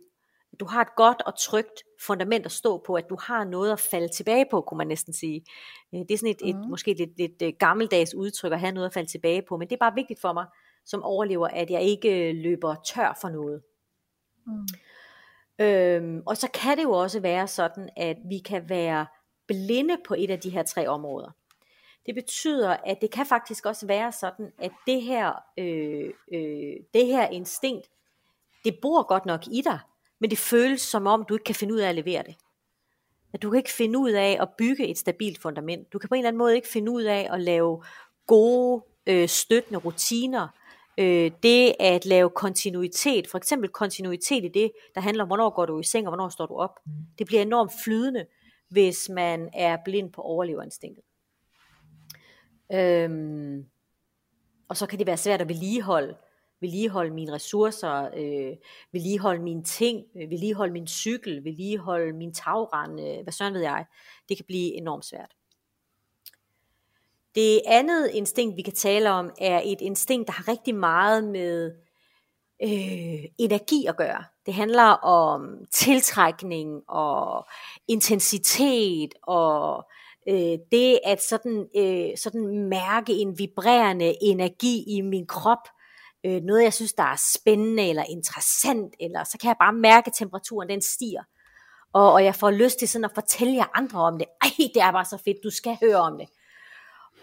Du har et godt og trygt fundament at stå på, at du har noget at falde tilbage på, kunne man næsten sige. Øh, det er sådan et, mm. et måske lidt, lidt øh, gammeldags udtryk at have noget at falde tilbage på, men det er bare vigtigt for mig som overlever, at jeg ikke løber tør for noget. Mm. Øhm, og så kan det jo også være sådan, at vi kan være blinde på et af de her tre områder. Det betyder, at det kan faktisk også være sådan, at det her, øh, øh, det her instinkt, det bor godt nok i dig, men det føles som om, du ikke kan finde ud af at levere det. At du kan ikke finde ud af at bygge et stabilt fundament. Du kan på en eller anden måde ikke finde ud af at lave gode, øh, støttende rutiner, øh, det at lave kontinuitet, for eksempel kontinuitet i det, der handler om, hvornår går du i seng, og hvornår står du op, mm. det bliver enormt flydende, hvis man er blind på overleverinstinktet. Øhm, og så kan det være svært at vedligeholde, vedligeholde mine ressourcer, øh, vedligeholde mine ting, øh, vedligeholde min cykel, vedligeholde min tagrende, øh, hvad sådan ved jeg. Det kan blive enormt svært. Det andet instinkt, vi kan tale om, er et instinkt, der har rigtig meget med øh, energi at gøre. Det handler om tiltrækning og intensitet og øh, det at sådan, øh, sådan mærke en vibrerende energi i min krop. Øh, noget jeg synes, der er spændende eller interessant, eller så kan jeg bare mærke, at temperaturen den stiger. Og, og jeg får lyst til sådan at fortælle jer andre om det. Ej, det er bare så fedt, du skal høre om det.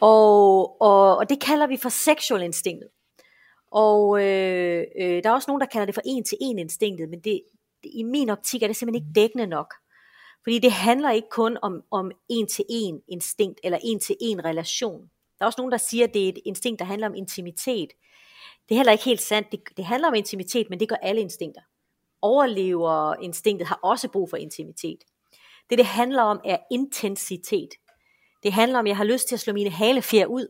Og, og, og det kalder vi for sexual instinktet. Og øh, øh, der er også nogen, der kalder det for en-til-en instinktet, men det, det, i min optik er det simpelthen ikke dækkende nok. Fordi det handler ikke kun om, om en-til-en instinkt, eller en-til-en relation. Der er også nogen, der siger, at det er et instinkt, der handler om intimitet. Det er heller ikke helt sandt. Det, det handler om intimitet, men det gør alle instinkter. Overlever-instinktet har også brug for intimitet. Det, det handler om, er intensitet. Det handler om, at jeg har lyst til at slå mine halefjer ud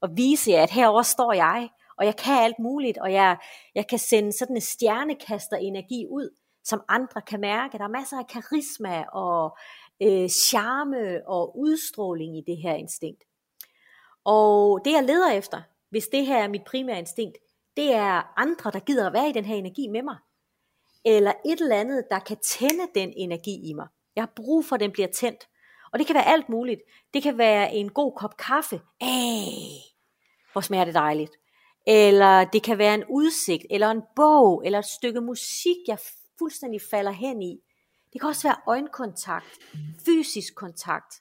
og vise jer, at herover står jeg, og jeg kan alt muligt, og jeg, jeg kan sende sådan en stjernekaster energi ud, som andre kan mærke. Der er masser af karisma og øh, charme og udstråling i det her instinkt. Og det jeg leder efter, hvis det her er mit primære instinkt, det er andre, der gider at være i den her energi med mig. Eller et eller andet, der kan tænde den energi i mig. Jeg har brug for, at den bliver tændt. Og det kan være alt muligt. Det kan være en god kop kaffe. Æh, hvor smager det dejligt. eller det kan være en udsigt, eller en bog, eller et stykke musik, jeg fuldstændig falder hen i. Det kan også være øjenkontakt, fysisk kontakt.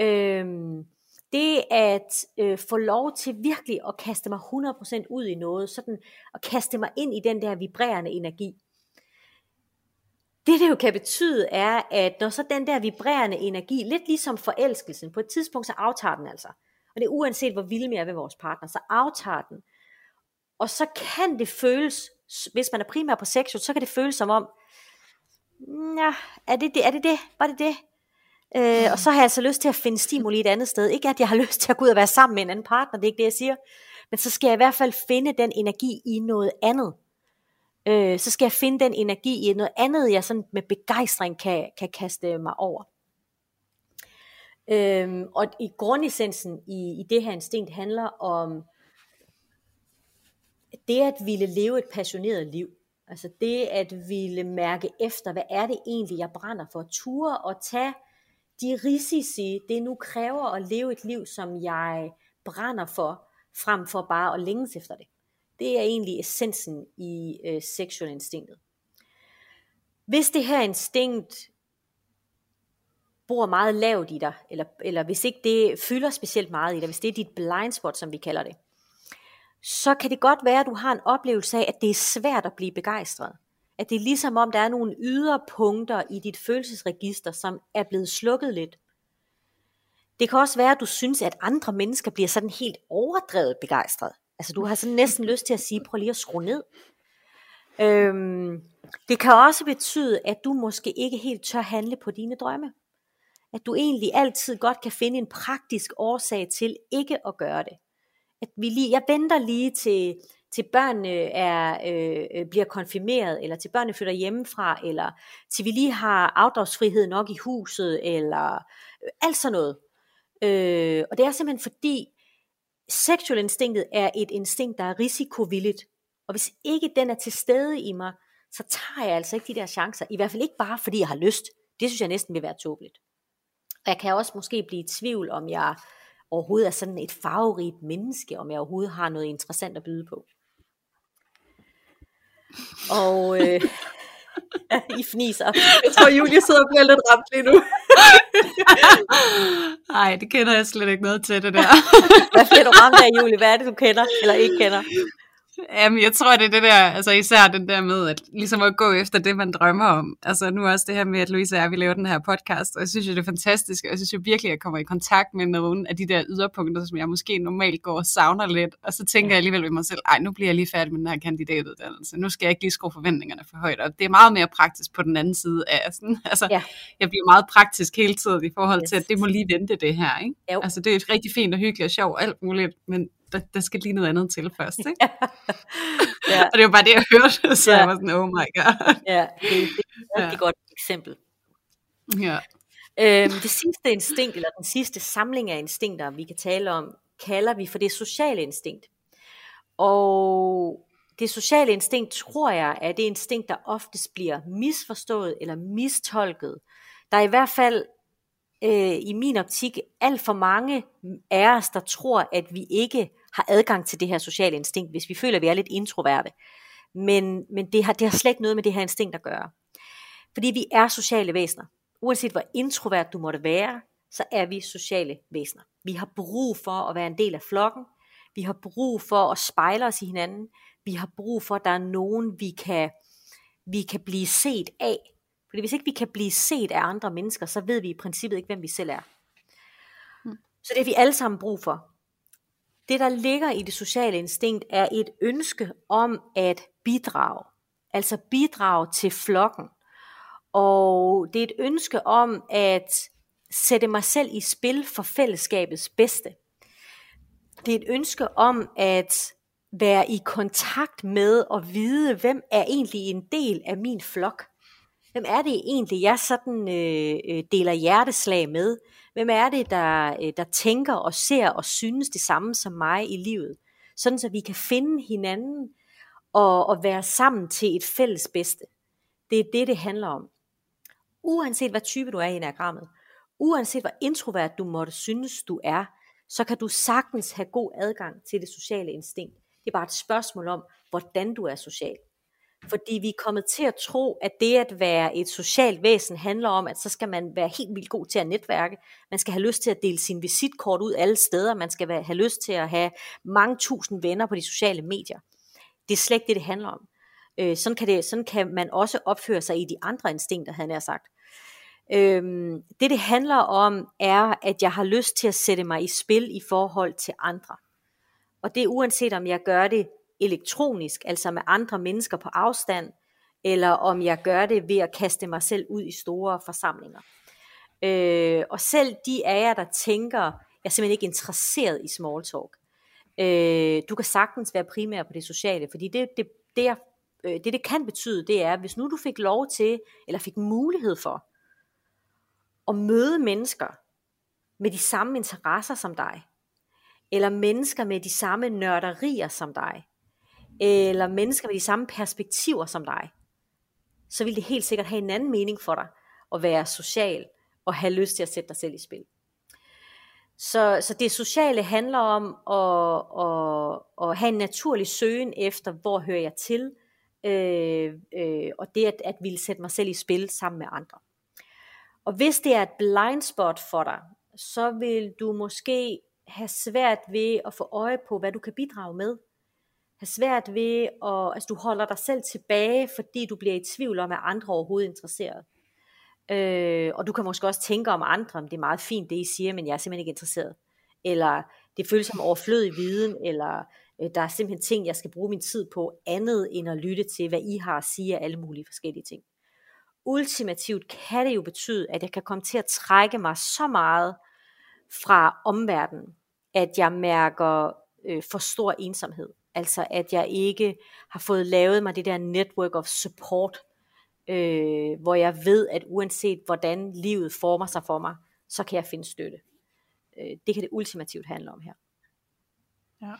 Øhm, det at øh, få lov til virkelig at kaste mig 100% ud i noget, sådan at kaste mig ind i den der vibrerende energi. Det det jo kan betyde er, at når så den der vibrerende energi, lidt ligesom forelskelsen, på et tidspunkt så aftager den altså. Og det er uanset hvor vilde vi er ved vores partner, så aftager den. Og så kan det føles, hvis man er primær på seksuelt, så kan det føles som om, ja, er det det? Er det det? Var det det? Øh, og så har jeg altså lyst til at finde stimuli et andet sted. Ikke at jeg har lyst til at gå ud og være sammen med en anden partner, det er ikke det, jeg siger. Men så skal jeg i hvert fald finde den energi i noget andet. Øh, så skal jeg finde den energi i noget andet, jeg sådan med begejstring kan, kan kaste mig over. Øhm, og i grundessensen i, i det her instinkt handler om det at ville leve et passioneret liv. Altså det at ville mærke efter, hvad er det egentlig, jeg brænder for. Ture og tage de risici, det nu kræver at leve et liv, som jeg brænder for, frem for bare at længes efter det. Det er egentlig essensen i øh, sexual instinktet. Hvis det her instinkt bor meget lavt i dig, eller, eller hvis ikke det fylder specielt meget i dig, hvis det er dit blind spot, som vi kalder det, så kan det godt være, at du har en oplevelse af, at det er svært at blive begejstret. At det er ligesom om, der er nogle yderpunkter i dit følelsesregister, som er blevet slukket lidt. Det kan også være, at du synes, at andre mennesker bliver sådan helt overdrevet begejstret. Altså du har sådan næsten lyst til at sige, prøv lige at skrue ned. Øhm, det kan også betyde, at du måske ikke helt tør handle på dine drømme. At du egentlig altid godt kan finde en praktisk årsag til ikke at gøre det. At vi lige, jeg venter lige til, til børnene er, øh, øh, bliver konfirmeret, eller til børnene flytter hjemmefra, eller til vi lige har afdragsfrihed nok i huset, eller øh, alt sådan noget. Øh, og det er simpelthen fordi, Sexual instinktet er et instinkt, der er risikovilligt. Og hvis ikke den er til stede i mig, så tager jeg altså ikke de der chancer. I hvert fald ikke bare fordi jeg har lyst. Det synes jeg næsten vil være tåbeligt. Og jeg kan også måske blive i tvivl, om jeg overhovedet er sådan et farverigt menneske, om jeg overhovedet har noget interessant at byde på. Og øh, I fniser. Jeg tror, Julie sidder og bliver lidt ramt lige nu. Nej, det kender jeg slet ikke noget til det der. Hvad bliver du ramt af, Julie? Hvad er det, du kender eller ikke kender? Jamen, jeg tror, det er det der, altså især den der med, at ligesom at gå efter det, man drømmer om. Altså nu også det her med, at Louise og jeg, vi laver den her podcast, og jeg synes jo, det er fantastisk, og jeg synes jo virkelig, at jeg kommer i kontakt med nogle af de der yderpunkter, som jeg måske normalt går og savner lidt, og så tænker jeg alligevel ved mig selv, ej, nu bliver jeg lige færdig med den her kandidatuddannelse, nu skal jeg ikke lige skrue forventningerne for højt, og det er meget mere praktisk på den anden side af sådan, altså, ja. jeg bliver meget praktisk hele tiden i forhold yes. til, at det må lige vente det her, ikke? Jo. Altså det er rigtig fint og hyggeligt og sjovt alt muligt, men der, der skal lige noget andet til først, ikke? ja. og det var bare det, jeg hørte, så ja. jeg var sådan, oh my god. ja, det, det er et rigtig ja. godt eksempel. Ja. Øhm, det sidste instinkt, eller den sidste samling af instinkter, vi kan tale om, kalder vi for det sociale instinkt. Og det sociale instinkt, tror jeg, er det instinkt, der oftest bliver misforstået eller mistolket. Der er i hvert fald øh, i min optik alt for mange af os, der tror, at vi ikke har adgang til det her sociale instinkt, hvis vi føler, at vi er lidt introverte. Men, men det, har, det har slet ikke noget med det her instinkt at gøre. Fordi vi er sociale væsener. Uanset hvor introvert du måtte være, så er vi sociale væsener. Vi har brug for at være en del af flokken. Vi har brug for at spejle os i hinanden. Vi har brug for, at der er nogen, vi kan, vi kan blive set af. Fordi hvis ikke vi kan blive set af andre mennesker, så ved vi i princippet ikke, hvem vi selv er. Hmm. Så det har vi alle sammen brug for. Det, der ligger i det sociale instinkt, er et ønske om at bidrage. Altså bidrage til flokken. Og det er et ønske om at sætte mig selv i spil for fællesskabets bedste. Det er et ønske om at være i kontakt med og vide, hvem er egentlig en del af min flok. Hvem er det egentlig, jeg sådan øh, øh, deler hjerteslag med? Hvem er det, der, øh, der tænker og ser og synes det samme som mig i livet? Sådan så vi kan finde hinanden og, og være sammen til et fælles bedste. Det er det, det handler om. Uanset hvad type du er i enagrammet, uanset hvor introvert du måtte synes du er, så kan du sagtens have god adgang til det sociale instinkt. Det er bare et spørgsmål om, hvordan du er social. Fordi vi er kommet til at tro, at det at være et socialt væsen handler om, at så skal man være helt vildt god til at netværke. Man skal have lyst til at dele sin visitkort ud alle steder. Man skal have lyst til at have mange tusind venner på de sociale medier. Det er slet ikke det, det handler om. Øh, sådan, kan det, sådan kan man også opføre sig i de andre instinkter, han har sagt. Øhm, det det handler om, er, at jeg har lyst til at sætte mig i spil i forhold til andre. Og det er uanset om jeg gør det elektronisk, altså med andre mennesker på afstand, eller om jeg gør det ved at kaste mig selv ud i store forsamlinger. Øh, og selv de af jer, der tænker, jeg er simpelthen ikke interesseret i small talk, øh, du kan sagtens være primær på det sociale, fordi det, det, det, øh, det, det kan betyde, det er, hvis nu du fik lov til, eller fik mulighed for, at møde mennesker med de samme interesser som dig, eller mennesker med de samme nørderier som dig, eller mennesker med de samme perspektiver som dig, så vil det helt sikkert have en anden mening for dig at være social og have lyst til at sætte dig selv i spil. Så, så det sociale handler om at, at, at have en naturlig søgen efter, hvor hører jeg til, øh, øh, og det at, at ville sætte mig selv i spil sammen med andre. Og hvis det er et blind spot for dig, så vil du måske have svært ved at få øje på, hvad du kan bidrage med. Have svært ved, at altså du holder dig selv tilbage, fordi du bliver i tvivl om, at andre overhovedet er interesseret. Øh, og du kan måske også tænke om andre, om det er meget fint det I siger, men jeg er simpelthen ikke interesseret. Eller det føles som overflødig viden, eller øh, der er simpelthen ting, jeg skal bruge min tid på, andet end at lytte til, hvad I har at sige af alle mulige forskellige ting ultimativt kan det jo betyde, at jeg kan komme til at trække mig så meget fra omverdenen, at jeg mærker øh, for stor ensomhed. Altså at jeg ikke har fået lavet mig det der network of support, øh, hvor jeg ved, at uanset hvordan livet former sig for mig, så kan jeg finde støtte. Øh, det kan det ultimativt handle om her. Ja.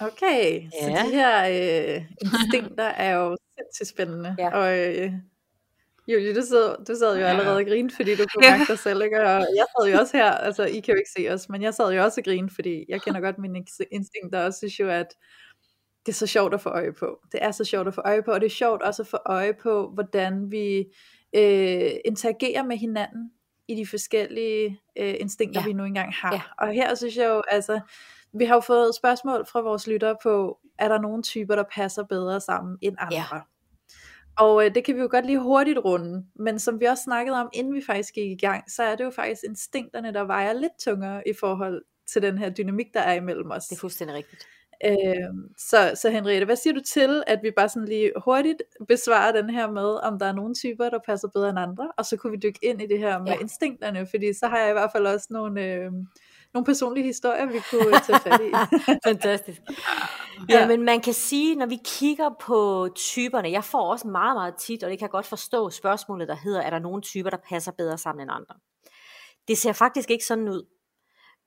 Okay, ja. så de her øh, instinkter er jo sindssygt spændende. Ja. Og øh, Julie, du sad, du sad jo allerede og grinede, fordi du kunne mærke dig selv, ikke? Og jeg sad jo også her, altså I kan jo ikke se os, men jeg sad jo også og grinede, fordi jeg kender godt mine instinkter, og synes jo, at det er så sjovt at få øje på. Det er så sjovt at få øje på, og det er sjovt også at få øje på, hvordan vi øh, interagerer med hinanden i de forskellige øh, instinkter, ja. vi nu engang har. Ja. Og her synes jeg jo, altså, vi har jo fået spørgsmål fra vores lyttere på, er der nogle typer, der passer bedre sammen end andre? Ja. Og øh, det kan vi jo godt lige hurtigt runde, men som vi også snakkede om, inden vi faktisk gik i gang, så er det jo faktisk instinkterne, der vejer lidt tungere i forhold til den her dynamik, der er imellem os. Det er fuldstændig rigtigt. Øh, så, så Henriette, hvad siger du til, at vi bare sådan lige hurtigt besvarer den her med, om der er nogle typer, der passer bedre end andre, og så kunne vi dykke ind i det her med ja. instinkterne, fordi så har jeg i hvert fald også nogle... Øh, nogle personlige historier, vi kunne tage fat i. Fantastisk. Ja. ja, men man kan sige, når vi kigger på typerne, jeg får også meget, meget tit, og det kan jeg godt forstå spørgsmålet, der hedder, er der nogle typer, der passer bedre sammen end andre? Det ser faktisk ikke sådan ud.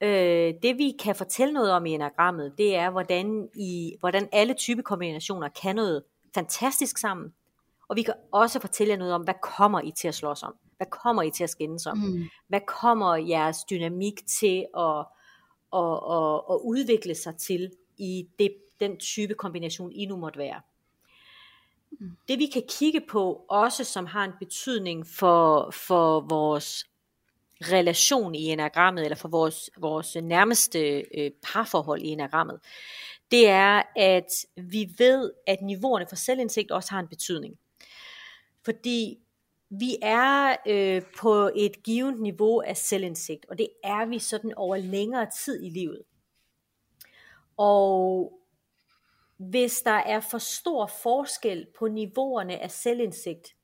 Øh, det vi kan fortælle noget om i enagrammet, det er, hvordan, i, hvordan alle typekombinationer kan noget fantastisk sammen. Og vi kan også fortælle jer noget om, hvad kommer I til at slås om? Hvad kommer I til at skændes om? Mm. Hvad kommer jeres dynamik til at, at, at, at udvikle sig til i det, den type kombination, I nu måtte være? Mm. Det vi kan kigge på, også som har en betydning for, for vores relation i enagrammet, eller for vores, vores nærmeste øh, parforhold i enagrammet, det er, at vi ved, at niveauerne for selvindsigt også har en betydning. Fordi vi er øh, på et givet niveau af selvindsigt, og det er vi sådan over længere tid i livet. Og hvis der er for stor forskel på niveauerne af selvindsigt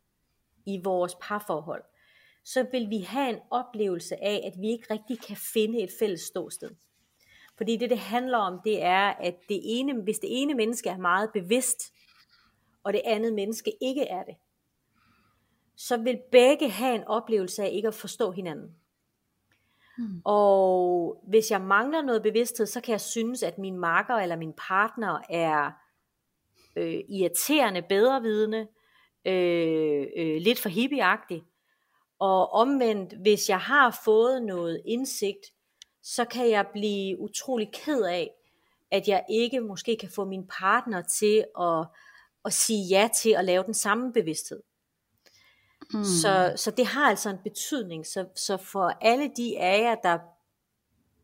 i vores parforhold, så vil vi have en oplevelse af, at vi ikke rigtig kan finde et fælles ståsted. Fordi det, det handler om, det er, at det ene, hvis det ene menneske er meget bevidst, og det andet menneske ikke er det, så vil begge have en oplevelse af ikke at forstå hinanden. Hmm. Og hvis jeg mangler noget bevidsthed, så kan jeg synes, at min marker eller min partner er øh, irriterende, bedrevidende, øh, øh, lidt for hippieagtig. Og omvendt, hvis jeg har fået noget indsigt, så kan jeg blive utrolig ked af, at jeg ikke måske kan få min partner til at, at sige ja til at lave den samme bevidsthed. Mm. Så, så det har altså en betydning. Så, så for alle de af jer, der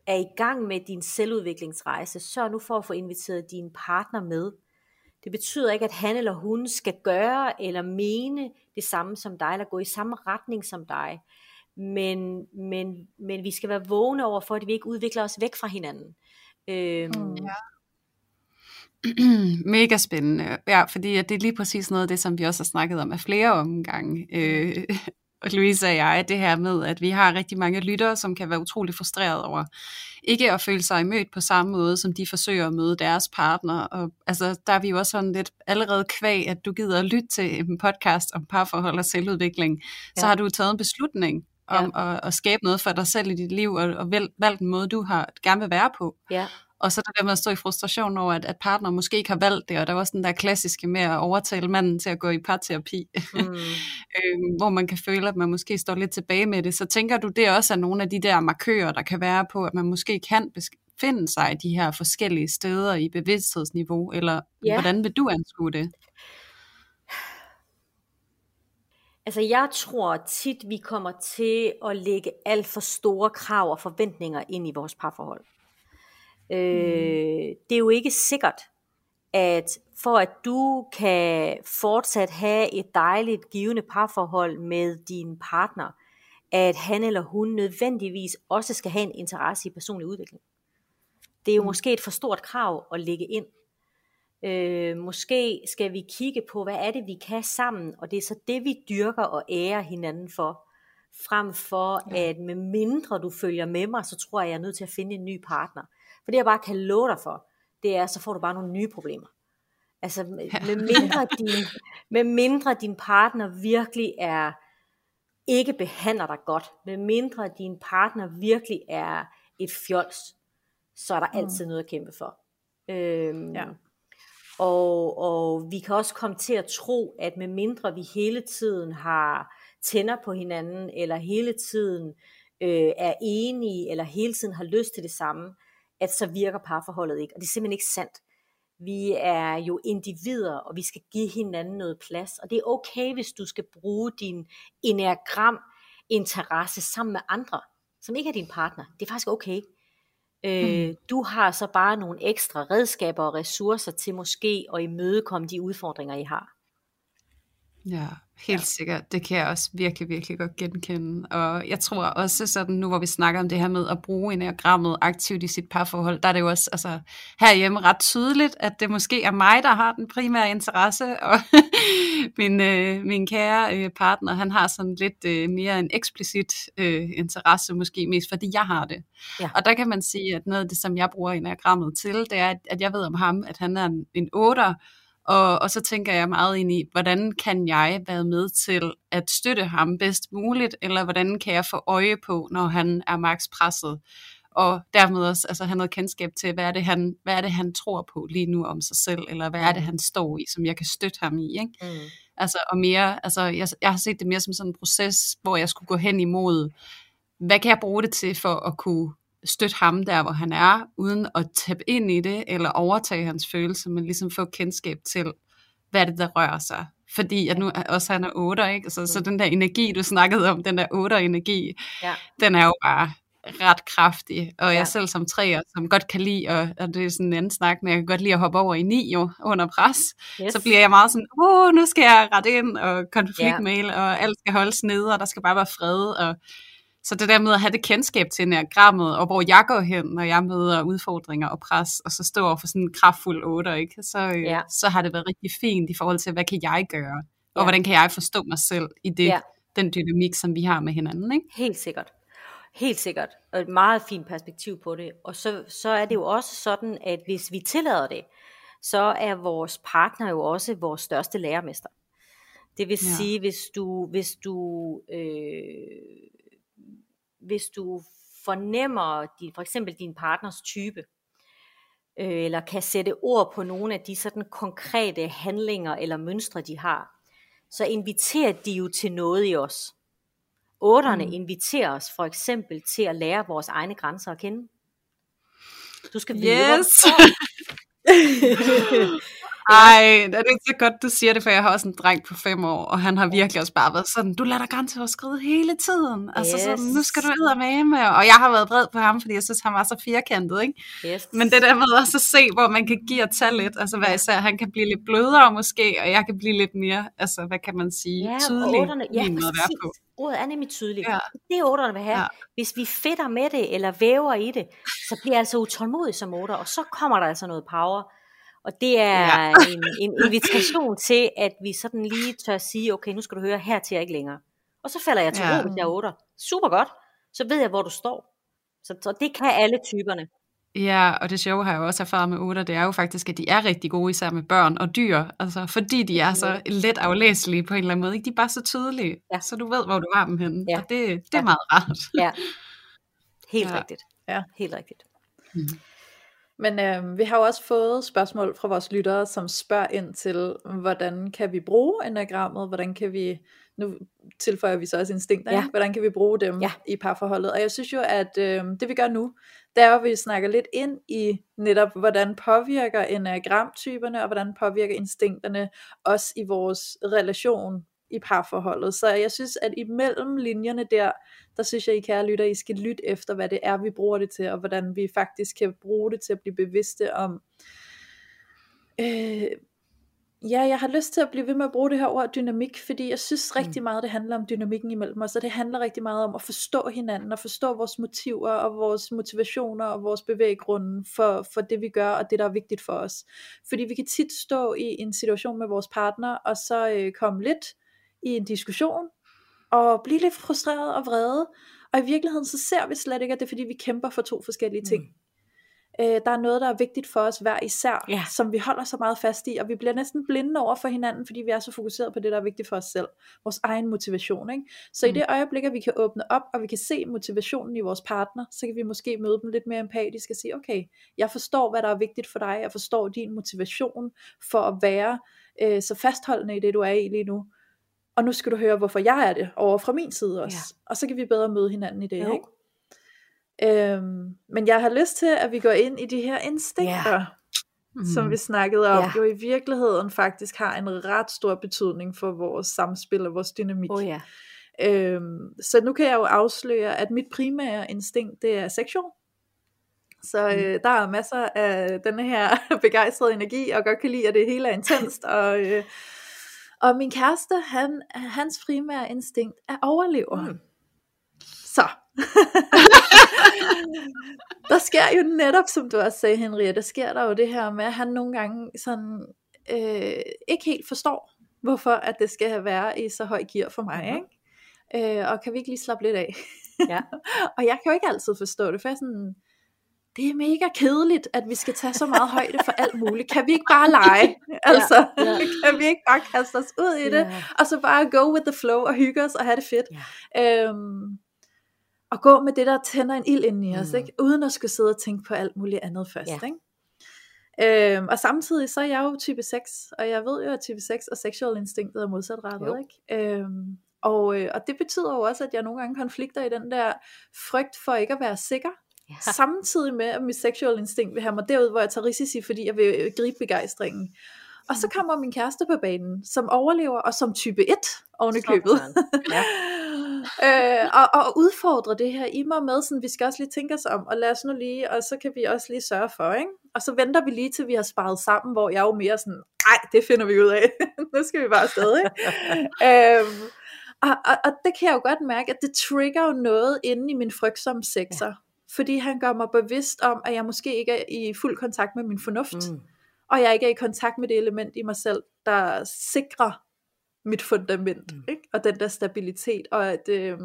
er i gang med din selvudviklingsrejse, sørg nu for at få inviteret din partner med. Det betyder ikke, at han eller hun skal gøre eller mene det samme som dig, eller gå i samme retning som dig. Men, men, men vi skal være vågne over for, at vi ikke udvikler os væk fra hinanden. Øhm, mm. ja. Mega spændende. Ja, fordi det er lige præcis noget af det, som vi også har snakket om af flere omgange. Øh, og Louise og jeg, det her med, at vi har rigtig mange lyttere, som kan være utrolig frustreret over ikke at føle sig mødt på samme måde, som de forsøger at møde deres partner. Og altså, der er vi jo også sådan lidt allerede kvæg, at du gider at lytte til en podcast om parforhold og selvudvikling. Ja. Så har du taget en beslutning om ja. at, at skabe noget for dig selv i dit liv, og, og valgt en måde, du har gerne vil være på. Ja. Og så der med at stå i frustration over, at, at partner måske ikke har valgt det, og der var også den der klassiske med at overtale manden til at gå i parterapi, mm. øhm, hvor man kan føle, at man måske står lidt tilbage med det. Så tænker du, det også er nogle af de der markører, der kan være på, at man måske kan finde sig i de her forskellige steder i bevidsthedsniveau, eller ja. hvordan vil du anskue det? Altså jeg tror tit, vi kommer til at lægge alt for store krav og forventninger ind i vores parforhold. Øh, det er jo ikke sikkert, at for at du kan fortsat have et dejligt givende parforhold med din partner, at han eller hun nødvendigvis også skal have en interesse i personlig udvikling. Det er jo mm. måske et for stort krav at lægge ind. Øh, måske skal vi kigge på, hvad er det, vi kan sammen, og det er så det, vi dyrker og ærer hinanden for. Frem for, ja. at med mindre du følger med mig, så tror jeg, jeg er nødt til at finde en ny partner. For det jeg bare kan love dig for, det er, så får du bare nogle nye problemer. Altså med mindre, din, med mindre din partner virkelig er, ikke behandler dig godt, med mindre din partner virkelig er et fjols, så er der mm. altid noget at kæmpe for. Øhm, ja. og, og vi kan også komme til at tro, at med mindre vi hele tiden har tænder på hinanden, eller hele tiden øh, er enige, eller hele tiden har lyst til det samme, at så virker parforholdet ikke. Og det er simpelthen ikke sandt. Vi er jo individer, og vi skal give hinanden noget plads. Og det er okay, hvis du skal bruge din enneagram interesse sammen med andre, som ikke er din partner. Det er faktisk okay. Øh, mm. Du har så bare nogle ekstra redskaber og ressourcer til måske at imødekomme de udfordringer, I har. Ja, helt ja. sikkert. Det kan jeg også virkelig, virkelig godt genkende. Og jeg tror også sådan, nu hvor vi snakker om det her med at bruge enagrammet aktivt i sit parforhold, der er det jo også altså, herhjemme ret tydeligt, at det måske er mig, der har den primære interesse, og min, øh, min kære øh, partner, han har sådan lidt øh, mere en eksplicit øh, interesse, måske mest fordi jeg har det. Ja. Og der kan man sige, at noget af det, som jeg bruger enagrammet til, det er, at jeg ved om ham, at han er en, en 8'er, og, og så tænker jeg meget ind i, hvordan kan jeg være med til at støtte ham bedst muligt, eller hvordan kan jeg få øje på, når han er max presset, og dermed også altså, have noget kendskab til, hvad er, det, han, hvad er det, han tror på lige nu om sig selv, eller hvad er det, mm. han står i, som jeg kan støtte ham i. Ikke? Mm. Altså, og mere, altså, jeg, jeg har set det mere som sådan en proces, hvor jeg skulle gå hen imod, hvad kan jeg bruge det til for at kunne støtte ham der, hvor han er, uden at tabe ind i det, eller overtage hans følelser, men ligesom få kendskab til, hvad det, der rører sig. Fordi at nu også han er 8, ikke? Så, så mm. den der energi, du snakkede om, den der 8 energi, ja. den er jo bare ret kraftig, og jeg ja. selv som træer, som godt kan lide, og, og det er sådan en anden snak, men jeg kan godt lide at hoppe over i ni jo, under pres, yes. så bliver jeg meget sådan, åh, nu skal jeg rette ind, og konfliktmail, ja. og alt skal holdes nede, og der skal bare være fred, og så det der med at have det kendskab til enagrammet, og hvor jeg går hen, når jeg møder udfordringer og pres, og så står for sådan en kraftfuld otter, ikke? Så, øh, ja. så har det været rigtig fint i forhold til, hvad kan jeg gøre? Og ja. hvordan kan jeg forstå mig selv i det, ja. den dynamik, som vi har med hinanden, ikke? Helt sikkert. Helt sikkert. Og et meget fint perspektiv på det. Og så, så er det jo også sådan, at hvis vi tillader det, så er vores partner jo også vores største lærermester. Det vil ja. sige, hvis du, hvis du øh, hvis du fornemmer din, for eksempel din partners type, øh, eller kan sætte ord på nogle af de sådan konkrete handlinger eller mønstre, de har, så inviterer de jo til noget i os. Otterne mm. inviterer os for eksempel til at lære vores egne grænser at kende. Du skal vide, Yes. Ej, det er så godt, du siger det, for jeg har også en dreng på fem år, og han har virkelig også bare været sådan, du lader dig grænseoverskride hele tiden. Altså Yes. sådan, nu skal du med med. Og jeg har været vred på ham, fordi jeg synes, han var så firkantet, ikke? yes. Men det der med også at se, hvor man kan give og tage lidt, altså hvad især, han kan blive lidt blødere måske, og jeg kan blive lidt mere, altså hvad kan man sige, Ja, tydelig otterne, ja, være på. præcis. Ordet er nemlig tydeligt. Ja. Det er otterne vil have. Ja. Hvis vi fedter med det, eller væver i det, så bliver jeg altså utålmodig som otter, og så kommer der altså noget power. Og det er Ja. en, en invitation til, at vi sådan lige tør sige, okay, nu skal du høre, her til ikke længere. Og så falder jeg til Ja. ro, hvis jeg er otter. Super godt. Så ved jeg, hvor du står. Så, så det kan alle typerne. Ja, og det sjove har jeg også erfaret med otter, det er jo faktisk, at de er rigtig gode, især med børn og dyr, altså fordi de er så let aflæselige på en eller anden måde, ikke? de er bare så tydelige, Ja. så du ved, hvor du har dem henne, Ja. og det, det er Ja. meget rart. Ja. Helt Ja. rigtigt. Ja. Helt rigtigt. Men øh, vi har jo også fået spørgsmål fra vores lyttere, som spørger ind til, hvordan kan vi bruge enagrammet, hvordan kan vi, nu tilføjer vi så også instinkter, Ja. hvordan kan vi bruge dem Ja. i parforholdet. Og jeg synes jo, at øh, det vi gør nu, det er jo, at vi snakker lidt ind i netop, hvordan påvirker enagramtyperne, og hvordan påvirker instinkterne os i vores relation i parforholdet. Så jeg synes, at imellem linjerne der, der synes jeg, I kære lytter, I skal lytte efter, hvad det er, vi bruger det til, og hvordan vi faktisk kan bruge det til at blive bevidste om. Øh, ja, jeg har lyst til at blive ved med at bruge det her ord dynamik, fordi jeg synes rigtig meget, det handler om dynamikken imellem os, og det handler rigtig meget om at forstå hinanden, og forstå vores motiver, og vores motivationer, og vores bevæggrunde for, for det, vi gør, og det, der er vigtigt for os. Fordi vi kan tit stå i en situation med vores partner, og så øh, komme lidt i en diskussion, og blive lidt frustreret og vrede, og i virkeligheden så ser vi slet ikke, at det er fordi vi kæmper for to forskellige ting. Mm. Øh, der er noget, der er vigtigt for os hver især, Ja. som vi holder så meget fast i, og vi bliver næsten blinde over for hinanden, fordi vi er så fokuseret på det, der er vigtigt for os selv. Vores egen motivation. Ikke? Så mm. i det øjeblik, at vi kan åbne op, og vi kan se motivationen i vores partner, så kan vi måske møde dem lidt mere empatisk og sige, okay, jeg forstår, hvad der er vigtigt for dig, jeg forstår din motivation for at være øh, så fastholdende i det, du er i lige nu. Og nu skal du høre, hvorfor jeg er det, over fra min side også. Ja. Og så kan vi bedre møde hinanden i det. Jo. Ikke? Øhm, men jeg har lyst til, at vi går ind i de her instinkter, Ja. mm. som vi snakkede om, Ja. jo i virkeligheden faktisk har en ret stor betydning for vores samspil og vores dynamik. Oh ja. Øhm, så nu kan jeg jo afsløre, at mit primære instinkt, det er seksual. Så øh, der er masser af denne her begejstrede energi, og godt kan lide, at det hele er intenst. Og, øh, og min kæreste, han, hans primære instinkt er overlever. Mm. Så. der sker jo netop, som du også sagde, Henriette, der sker der jo det her med, at han nogle gange sådan, øh, ikke helt forstår, hvorfor at det skal være i så høj gear for mig. Ikke? Øh, og kan vi ikke lige slappe lidt af? Ja. og jeg kan jo ikke altid forstå det, for jeg er sådan, det er mega kedeligt, at vi skal tage så meget højde for alt muligt. Kan vi ikke bare lege? Altså, Ja, ja. kan vi ikke bare kaste os ud i det, Ja. og så bare go with the flow og hygge os og have det fedt? Ja. Øhm, og gå med det, der tænder en ild ind i os, Mm. ikke? uden at skulle sidde og tænke på alt muligt andet først. Ja. Ikke? Øhm, og samtidig så er jeg jo type 6, og jeg ved jo, at type 6 og sexual instinktet er modsatrettet. Jo. Ikke? Øhm, og, øh, og det betyder jo også, at jeg nogle gange konflikter i den der frygt for ikke at være sikker. Ja. Samtidig med, at mit sexual instinkt vil have mig derud, hvor jeg tager risici, fordi jeg vil gribe begejstringen. Og så kommer min kæreste på banen, som overlever, og som type 1 oven i købet. Ja. øh, og, og udfordre det her i mig med, sådan, vi skal også lige tænke os om, og lad os nu lige, og så kan vi også lige sørge for, ikke? Og så venter vi lige til vi har sparet sammen, hvor jeg er jo mere sådan, nej, det finder vi ud af, nu skal vi bare afsted, ikke? øhm, og, og, og det kan jeg jo godt mærke, at det trigger jo noget inde i min frygtsomme sekser, ja. Fordi han gør mig bevidst om, at jeg måske ikke er i fuld kontakt med min fornuft, Mm. og jeg ikke er i kontakt med det element i mig selv, der sikrer mit fundament, Mm. ikke? og den der stabilitet, og, at, øh,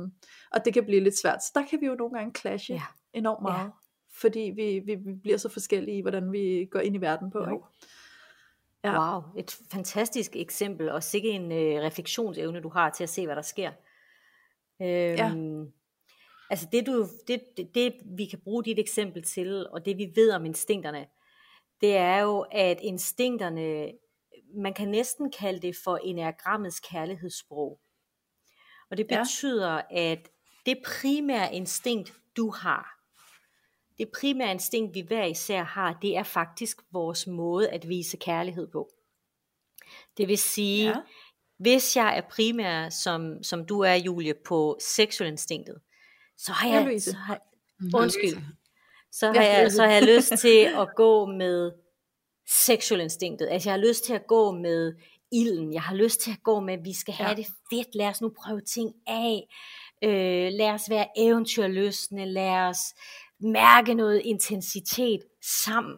og det kan blive lidt svært. Så der kan vi jo nogle gange clashe Ja. ja. enormt Ja. meget, fordi vi, vi, vi bliver så forskellige i, hvordan vi går ind i verden på. Jo. Ikke? Ja. Wow, et fantastisk eksempel, og sikke en øh, refleksionsevne, du har til at se, hvad der sker. Øhm, Altså det, du, det, det, det, vi kan bruge dit eksempel til, og det vi ved om instinkterne, det er jo, at instinkterne, man kan næsten kalde det for enagrammets kærlighedssprog. Og det Ja. betyder, at det primære instinkt, du har, det primære instinkt, vi hver især har, det er faktisk vores måde at vise kærlighed på. Det vil sige, ja. hvis jeg er primær, som, som du er, Julie, på instinktet, så har jeg, ja, så har, undskyld, så har, jeg, så har jeg lyst til at gå med instinktet. Altså jeg har lyst til at gå med ilden. Jeg har lyst til at gå med, at vi skal have ja. det fedt. Lad os nu prøve ting af. Øh, lad os være eventyrløsende. Lad os mærke noget intensitet sammen.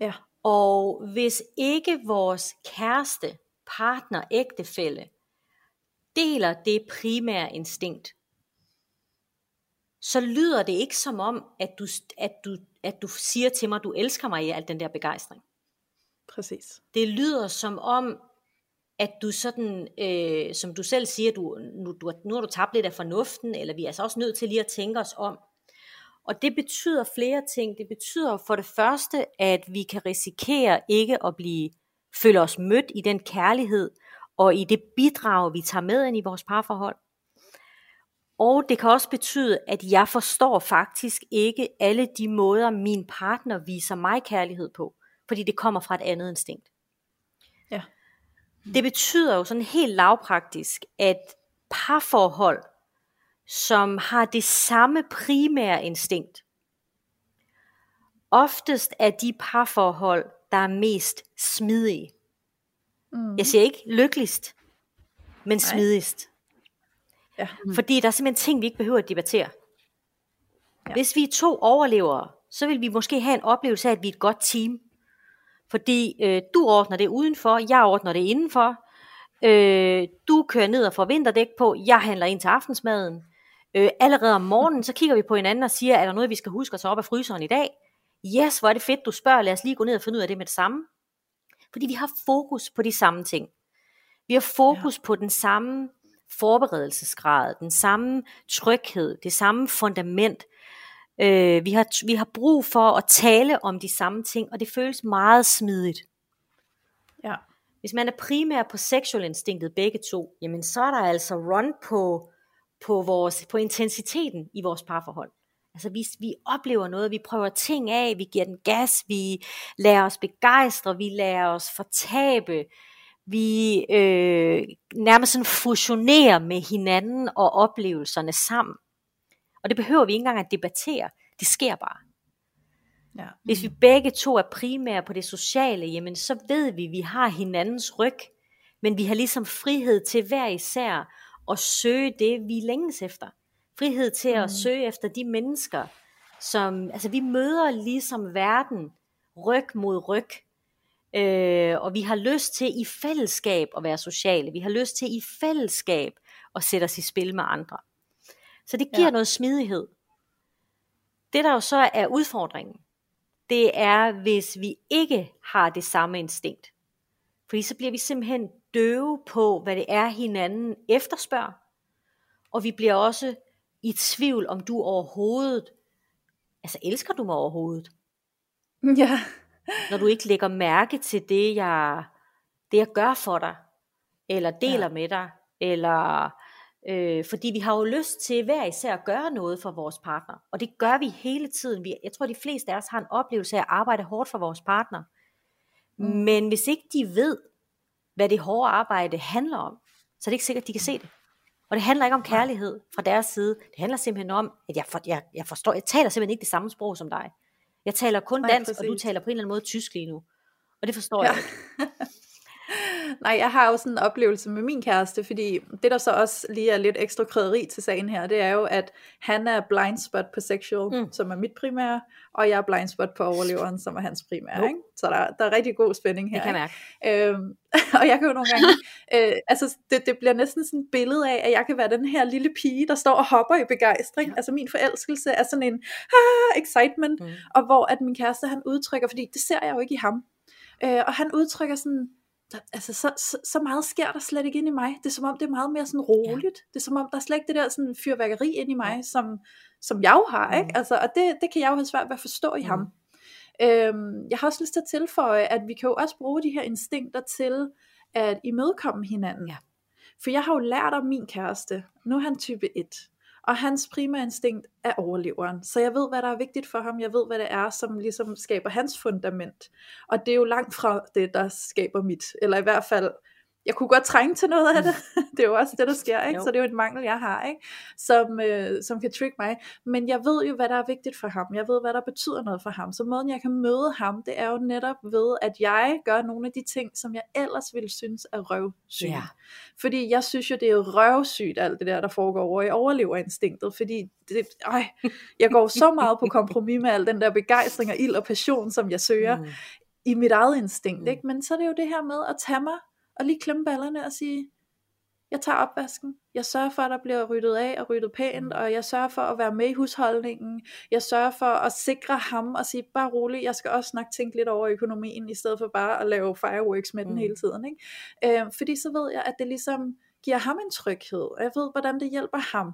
Ja. Og hvis ikke vores kæreste, partner, ægtefælle deler det primære instinkt, så lyder det ikke som om, at du, at du, at du siger til mig, at du elsker mig i al den der begejstring. Præcis. Det lyder som om, at du sådan, øh, som du selv siger, du, nu, du, nu har du tabt lidt af fornuften, eller vi er altså også nødt til lige at tænke os om. Og det betyder flere ting. Det betyder for det første, at vi kan risikere ikke at blive føle os mødt i den kærlighed og i det bidrag, vi tager med ind i vores parforhold. Og det kan også betyde, at jeg forstår faktisk ikke alle de måder, min partner viser mig kærlighed på, fordi det kommer fra et andet instinkt. Ja. Det betyder jo sådan helt lavpraktisk, at parforhold, som har det samme primære instinkt, oftest er de parforhold, der er mest smidige. Mm. Jeg siger ikke lykkeligst, men smidigst. Ja. Mm. Fordi der er simpelthen ting, vi ikke behøver at debattere. Ja. Hvis vi er to overlevere, så vil vi måske have en oplevelse af, at vi er et godt team. Fordi øh, du ordner det udenfor, jeg ordner det indenfor. Øh, du kører ned og får vinterdæk på, jeg handler ind til aftensmaden. Øh, allerede om morgenen, så kigger vi på hinanden og siger, er der noget, vi skal huske at tage op af fryseren i dag? Yes, hvor er det fedt, du spørger, lad os lige gå ned og finde ud af det med det samme. Fordi vi har fokus på de samme ting. Vi har fokus ja. på den samme forberedelsesgrad, den samme tryghed, det samme fundament. Øh, vi, har, vi har brug for at tale om de samme ting, og det føles meget smidigt. Ja. Hvis man er primær på sexual instinktet begge to, jamen så er der altså run på, på, vores, på intensiteten i vores parforhold. Altså vi, vi oplever noget, vi prøver ting af, vi giver den gas, vi lader os begejstre, vi lader os fortabe, vi øh, nærmest sådan fusionerer med hinanden og oplevelserne sammen. Og det behøver vi ikke engang at debattere. Det sker bare. Ja. Hvis vi begge to er primære på det sociale, jamen så ved vi, at vi har hinandens ryg, men vi har ligesom frihed til hver især at søge det, vi længes efter. Frihed til at mm. søge efter de mennesker, som, altså vi møder ligesom verden ryg mod ryg, øh, og vi har lyst til i fællesskab at være sociale. Vi har lyst til i fællesskab at sætte os i spil med andre. Så det giver ja. noget smidighed. Det der jo så er udfordringen, det er hvis vi ikke har det samme instinkt. Fordi så bliver vi simpelthen døve på, hvad det er hinanden efterspørger. Og vi bliver også i tvivl, om du overhovedet, altså elsker du mig overhovedet? Ja. Når du ikke lægger mærke til det, jeg, det jeg gør for dig, eller deler ja. med dig, eller øh, fordi vi har jo lyst til hver især at gøre noget for vores partner, og det gør vi hele tiden. Vi, jeg tror, de fleste af os har en oplevelse af at arbejde hårdt for vores partner. Mm. Men hvis ikke de ved, hvad det hårde arbejde handler om, så er det ikke sikkert, at de kan se det. Og det handler ikke om kærlighed fra deres side. Det handler simpelthen om, at jeg, for, jeg, jeg forstår, jeg taler simpelthen ikke det samme sprog som dig. Jeg taler kun Nej, dansk, præcis. og du taler på en eller anden måde tysk lige nu. Og det forstår ja. jeg ikke. Nej, jeg har jo sådan en oplevelse med min kæreste, fordi det der så også lige er lidt ekstra krydderi til sagen her, det er jo, at han er blind spot på sexual, mm. som er mit primære, og jeg er blind spot på overleveren, som er hans primære. Ikke? Så der, der er rigtig god spænding her. Det kan jeg øhm, Og jeg kan jo nogle gange, øh, altså det, det bliver næsten sådan et billede af, at jeg kan være den her lille pige, der står og hopper i begejstring. Ja. Altså min forelskelse er sådan en ah, excitement, mm. og hvor at min kæreste han udtrykker, fordi det ser jeg jo ikke i ham, øh, og han udtrykker sådan, der, altså så, så, så meget sker der slet ikke ind i mig. Det er som om, det er meget mere sådan roligt. Ja. Det er som om, der er slet ikke det der sådan fyrværkeri ind i mig, som, som jeg jo har. Mm. Ikke? Altså, og det, det kan jeg jo have svært ved at forstå i mm. ham. Øhm, jeg har også lyst til at tilføje, at vi kan jo også bruge de her instinkter til at imødekomme hinanden. Ja. For jeg har jo lært om min kæreste. Nu er han type 1. Og hans primære instinkt er overleveren. Så jeg ved, hvad der er vigtigt for ham. Jeg ved, hvad det er, som ligesom skaber hans fundament. Og det er jo langt fra det, der skaber mit. Eller i hvert fald jeg kunne godt trænge til noget af det. det er jo også det, der sker, ikke? Så det er jo et mangel, jeg har, ikke? Som, øh, som kan trick mig. Men jeg ved jo, hvad der er vigtigt for ham. Jeg ved, hvad der betyder noget for ham. Så måden, jeg kan møde ham, det er jo netop ved, at jeg gør nogle af de ting, som jeg ellers ville synes er røvsygt. Ja. Fordi jeg synes jo, det er røvsygt, alt det der, der foregår over i overleverinstinktet. Fordi det, øj, jeg går så meget på kompromis med al den der begejstring og ild og passion, som jeg søger. Mm i mit eget instinkt, mm. ikke? men så er det jo det her med at tage mig og lige klemme ballerne og sige, jeg tager opvasken, jeg sørger for, at der bliver ryddet af og ryddet pænt, og jeg sørger for at være med i husholdningen, jeg sørger for at sikre ham og sige, bare rolig, jeg skal også nok tænke lidt over økonomien, i stedet for bare at lave fireworks med den mm. hele tiden. Ikke? Øh, fordi så ved jeg, at det ligesom giver ham en tryghed, og jeg ved, hvordan det hjælper ham.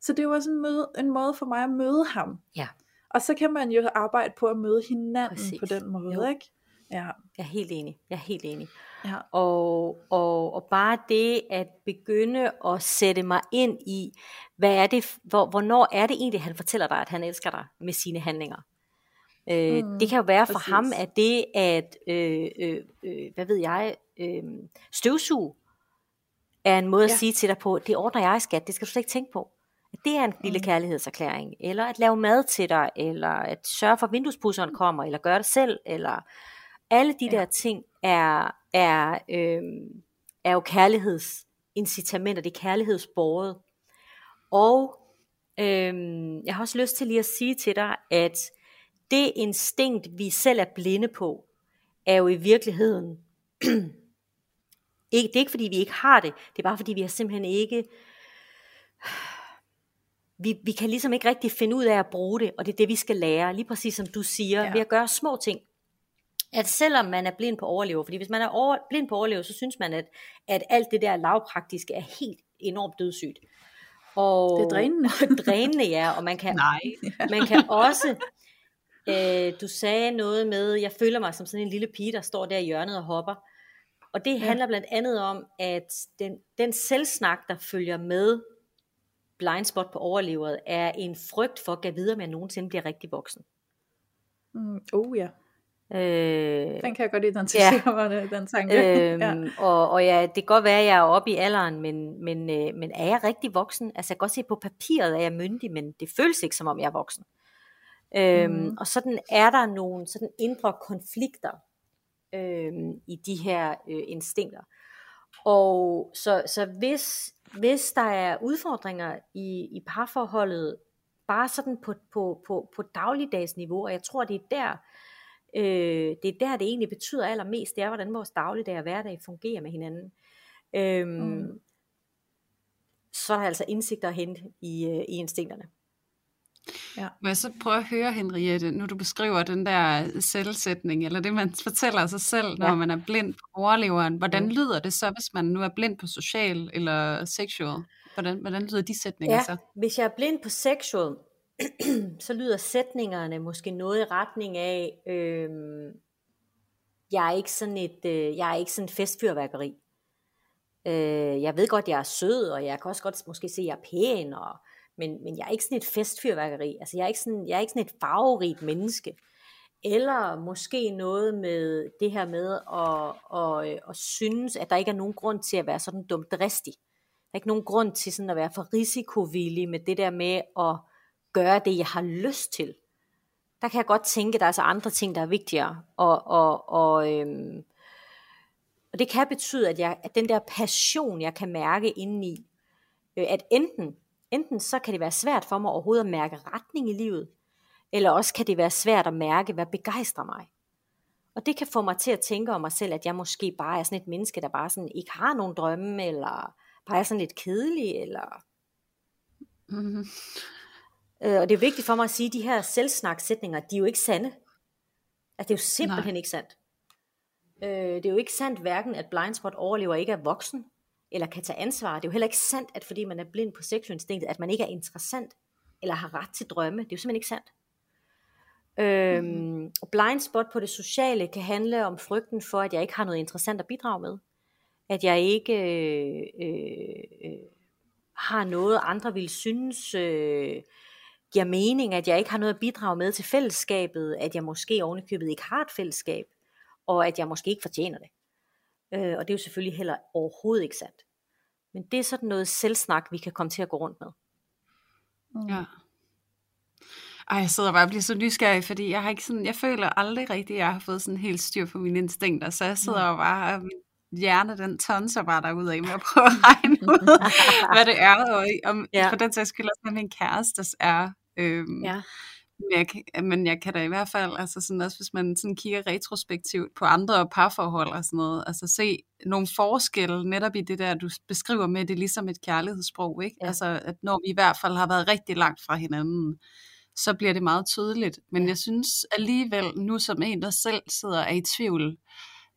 Så det er jo også en, møde, en måde for mig at møde ham. Ja. Og så kan man jo arbejde på at møde hinanden Præcis. på den måde, jo. ikke? Ja. Jeg er helt enig. Jeg er helt enig. Ja. Og, og, og bare det at begynde at sætte mig ind i, hvad er det, hvor, hvornår er det egentlig, han fortæller dig, at han elsker dig med sine handlinger. Øh, mm, det kan jo være for præcis. ham, at det at, øh, øh, øh, hvad ved jeg, øh, støvsuge, er en måde ja. at sige til dig på, det ordner jeg skat, det skal du slet ikke tænke på. Det er en lille mm. kærlighedserklæring, eller at lave mad til dig, eller at sørge for, at vinduespusseren kommer, eller gøre det selv, eller alle de ja. der ting er, er, øh, er jo kærlighedsincitamenter, det er kærlighedsbordet. Og øh, jeg har også lyst til lige at sige til dig, at det instinkt, vi selv er blinde på, er jo i virkeligheden, ikke, det er ikke fordi vi ikke har det, det er bare fordi vi har simpelthen ikke, vi, vi kan ligesom ikke rigtig finde ud af at bruge det, og det er det vi skal lære, lige præcis som du siger, ja. ved at gøre små ting at selvom man er blind på overlever, fordi hvis man er over, blind på overlever, så synes man, at, at alt det der lavpraktiske er helt enormt dødssygt. Og, det er drænende. drænende, ja, og man kan, Nej. man kan også, øh, du sagde noget med, jeg føler mig som sådan en lille pige, der står der i hjørnet og hopper. Og det handler blandt andet om, at den, den selvsnak, der følger med blindspot på overleveret, er en frygt for at gå videre med, at nogensinde bliver rigtig voksen. Mm, oh ja. Øh, den kan jeg godt identificere ja. mig, den tanke. Øhm, ja. Og, og ja, det kan godt være, at jeg er oppe i alderen, men, men, øh, men er jeg rigtig voksen? Altså jeg kan godt se på papiret, at jeg er myndig, men det føles ikke som om jeg er voksen. Øhm, mm. Og sådan er der nogle sådan indre konflikter øhm, i de her øh, instinkter. Og så, så hvis, hvis der er udfordringer i, i parforholdet, bare sådan på, på, på, på dagligdagsniveau, og jeg tror, det er der, Øh, det er der, det egentlig betyder allermest, det er, hvordan vores dagligdag og hverdag fungerer med hinanden. Øhm, mm. Så er der altså indsigter at hente i, øh, i instinkterne. Ja. Må jeg så prøve at høre, Henriette, nu du beskriver den der selvsætning, eller det man fortæller sig selv, når ja. man er blind på overleveren. Hvordan mm. lyder det så, hvis man nu er blind på social eller sexual? Hvordan, hvordan lyder de sætninger ja, så? Hvis jeg er blind på sexual, så lyder sætningerne måske noget i retning af, øh, jeg er ikke sådan et, øh, jeg er ikke sådan et festfyrværkeri. Øh, jeg ved godt, jeg er sød, og jeg kan også godt måske se, at jeg er pæn, og, men, men jeg er ikke sådan et festfyrværkeri. Altså, jeg er ikke sådan, jeg er ikke sådan et farverigt menneske. Eller måske noget med det her med at, at, at, at synes, at der ikke er nogen grund til at være sådan dumt dristig. Der er ikke nogen grund til sådan at være for risikovillig med det der med at gøre det, jeg har lyst til. Der kan jeg godt tænke, at der er så andre ting, der er vigtigere. Og, og, og, øhm, og det kan betyde, at, jeg, at den der passion, jeg kan mærke indeni, øh, at enten, enten så kan det være svært for mig overhovedet at mærke retning i livet, eller også kan det være svært at mærke, hvad begejstrer mig. Og det kan få mig til at tænke om mig selv, at jeg måske bare er sådan et menneske, der bare sådan ikke har nogen drømme, eller bare er sådan lidt kedelig, eller... Mm-hmm. Øh, og det er vigtigt for mig at sige, at de her selvsnaksætninger, de er jo ikke sande. Altså det er jo simpelthen Nej. ikke sandt. Øh, det er jo ikke sandt hverken, at blindspot overlever ikke er voksen, eller kan tage ansvar. Det er jo heller ikke sandt, at fordi man er blind på sexualinstinktet, at man ikke er interessant, eller har ret til drømme. Det er jo simpelthen ikke sandt. Øhm, mm. Og blindspot på det sociale kan handle om frygten for, at jeg ikke har noget interessant at bidrage med. At jeg ikke øh, øh, øh, har noget, andre vil synes øh, giver mening, at jeg ikke har noget at bidrage med til fællesskabet, at jeg måske ovenikøbet ikke har et fællesskab, og at jeg måske ikke fortjener det. Øh, og det er jo selvfølgelig heller overhovedet ikke sandt. Men det er sådan noget selvsnak, vi kan komme til at gå rundt med. Mm. Ja. Ej, jeg sidder bare og bliver så nysgerrig, fordi jeg har ikke sådan, jeg føler aldrig rigtigt, at jeg har fået sådan helt styr på mine instinkter, så jeg sidder mm. bare, og min hjerne, den tonser bare derude af med at prøve at regne ud, hvad det er, og om, ja. for den sags skyld også, hvad min kærestes er. Øhm, ja. Men jeg, men jeg kan da i hvert fald, altså sådan også hvis man sådan kigger retrospektivt på andre parforhold og sådan noget, altså se nogle forskelle netop i det der, du beskriver med det ligesom et kærlighedssprog, ikke? Ja. Altså at når vi i hvert fald har været rigtig langt fra hinanden, så bliver det meget tydeligt. Men ja. jeg synes alligevel, nu som en, der selv sidder er i tvivl,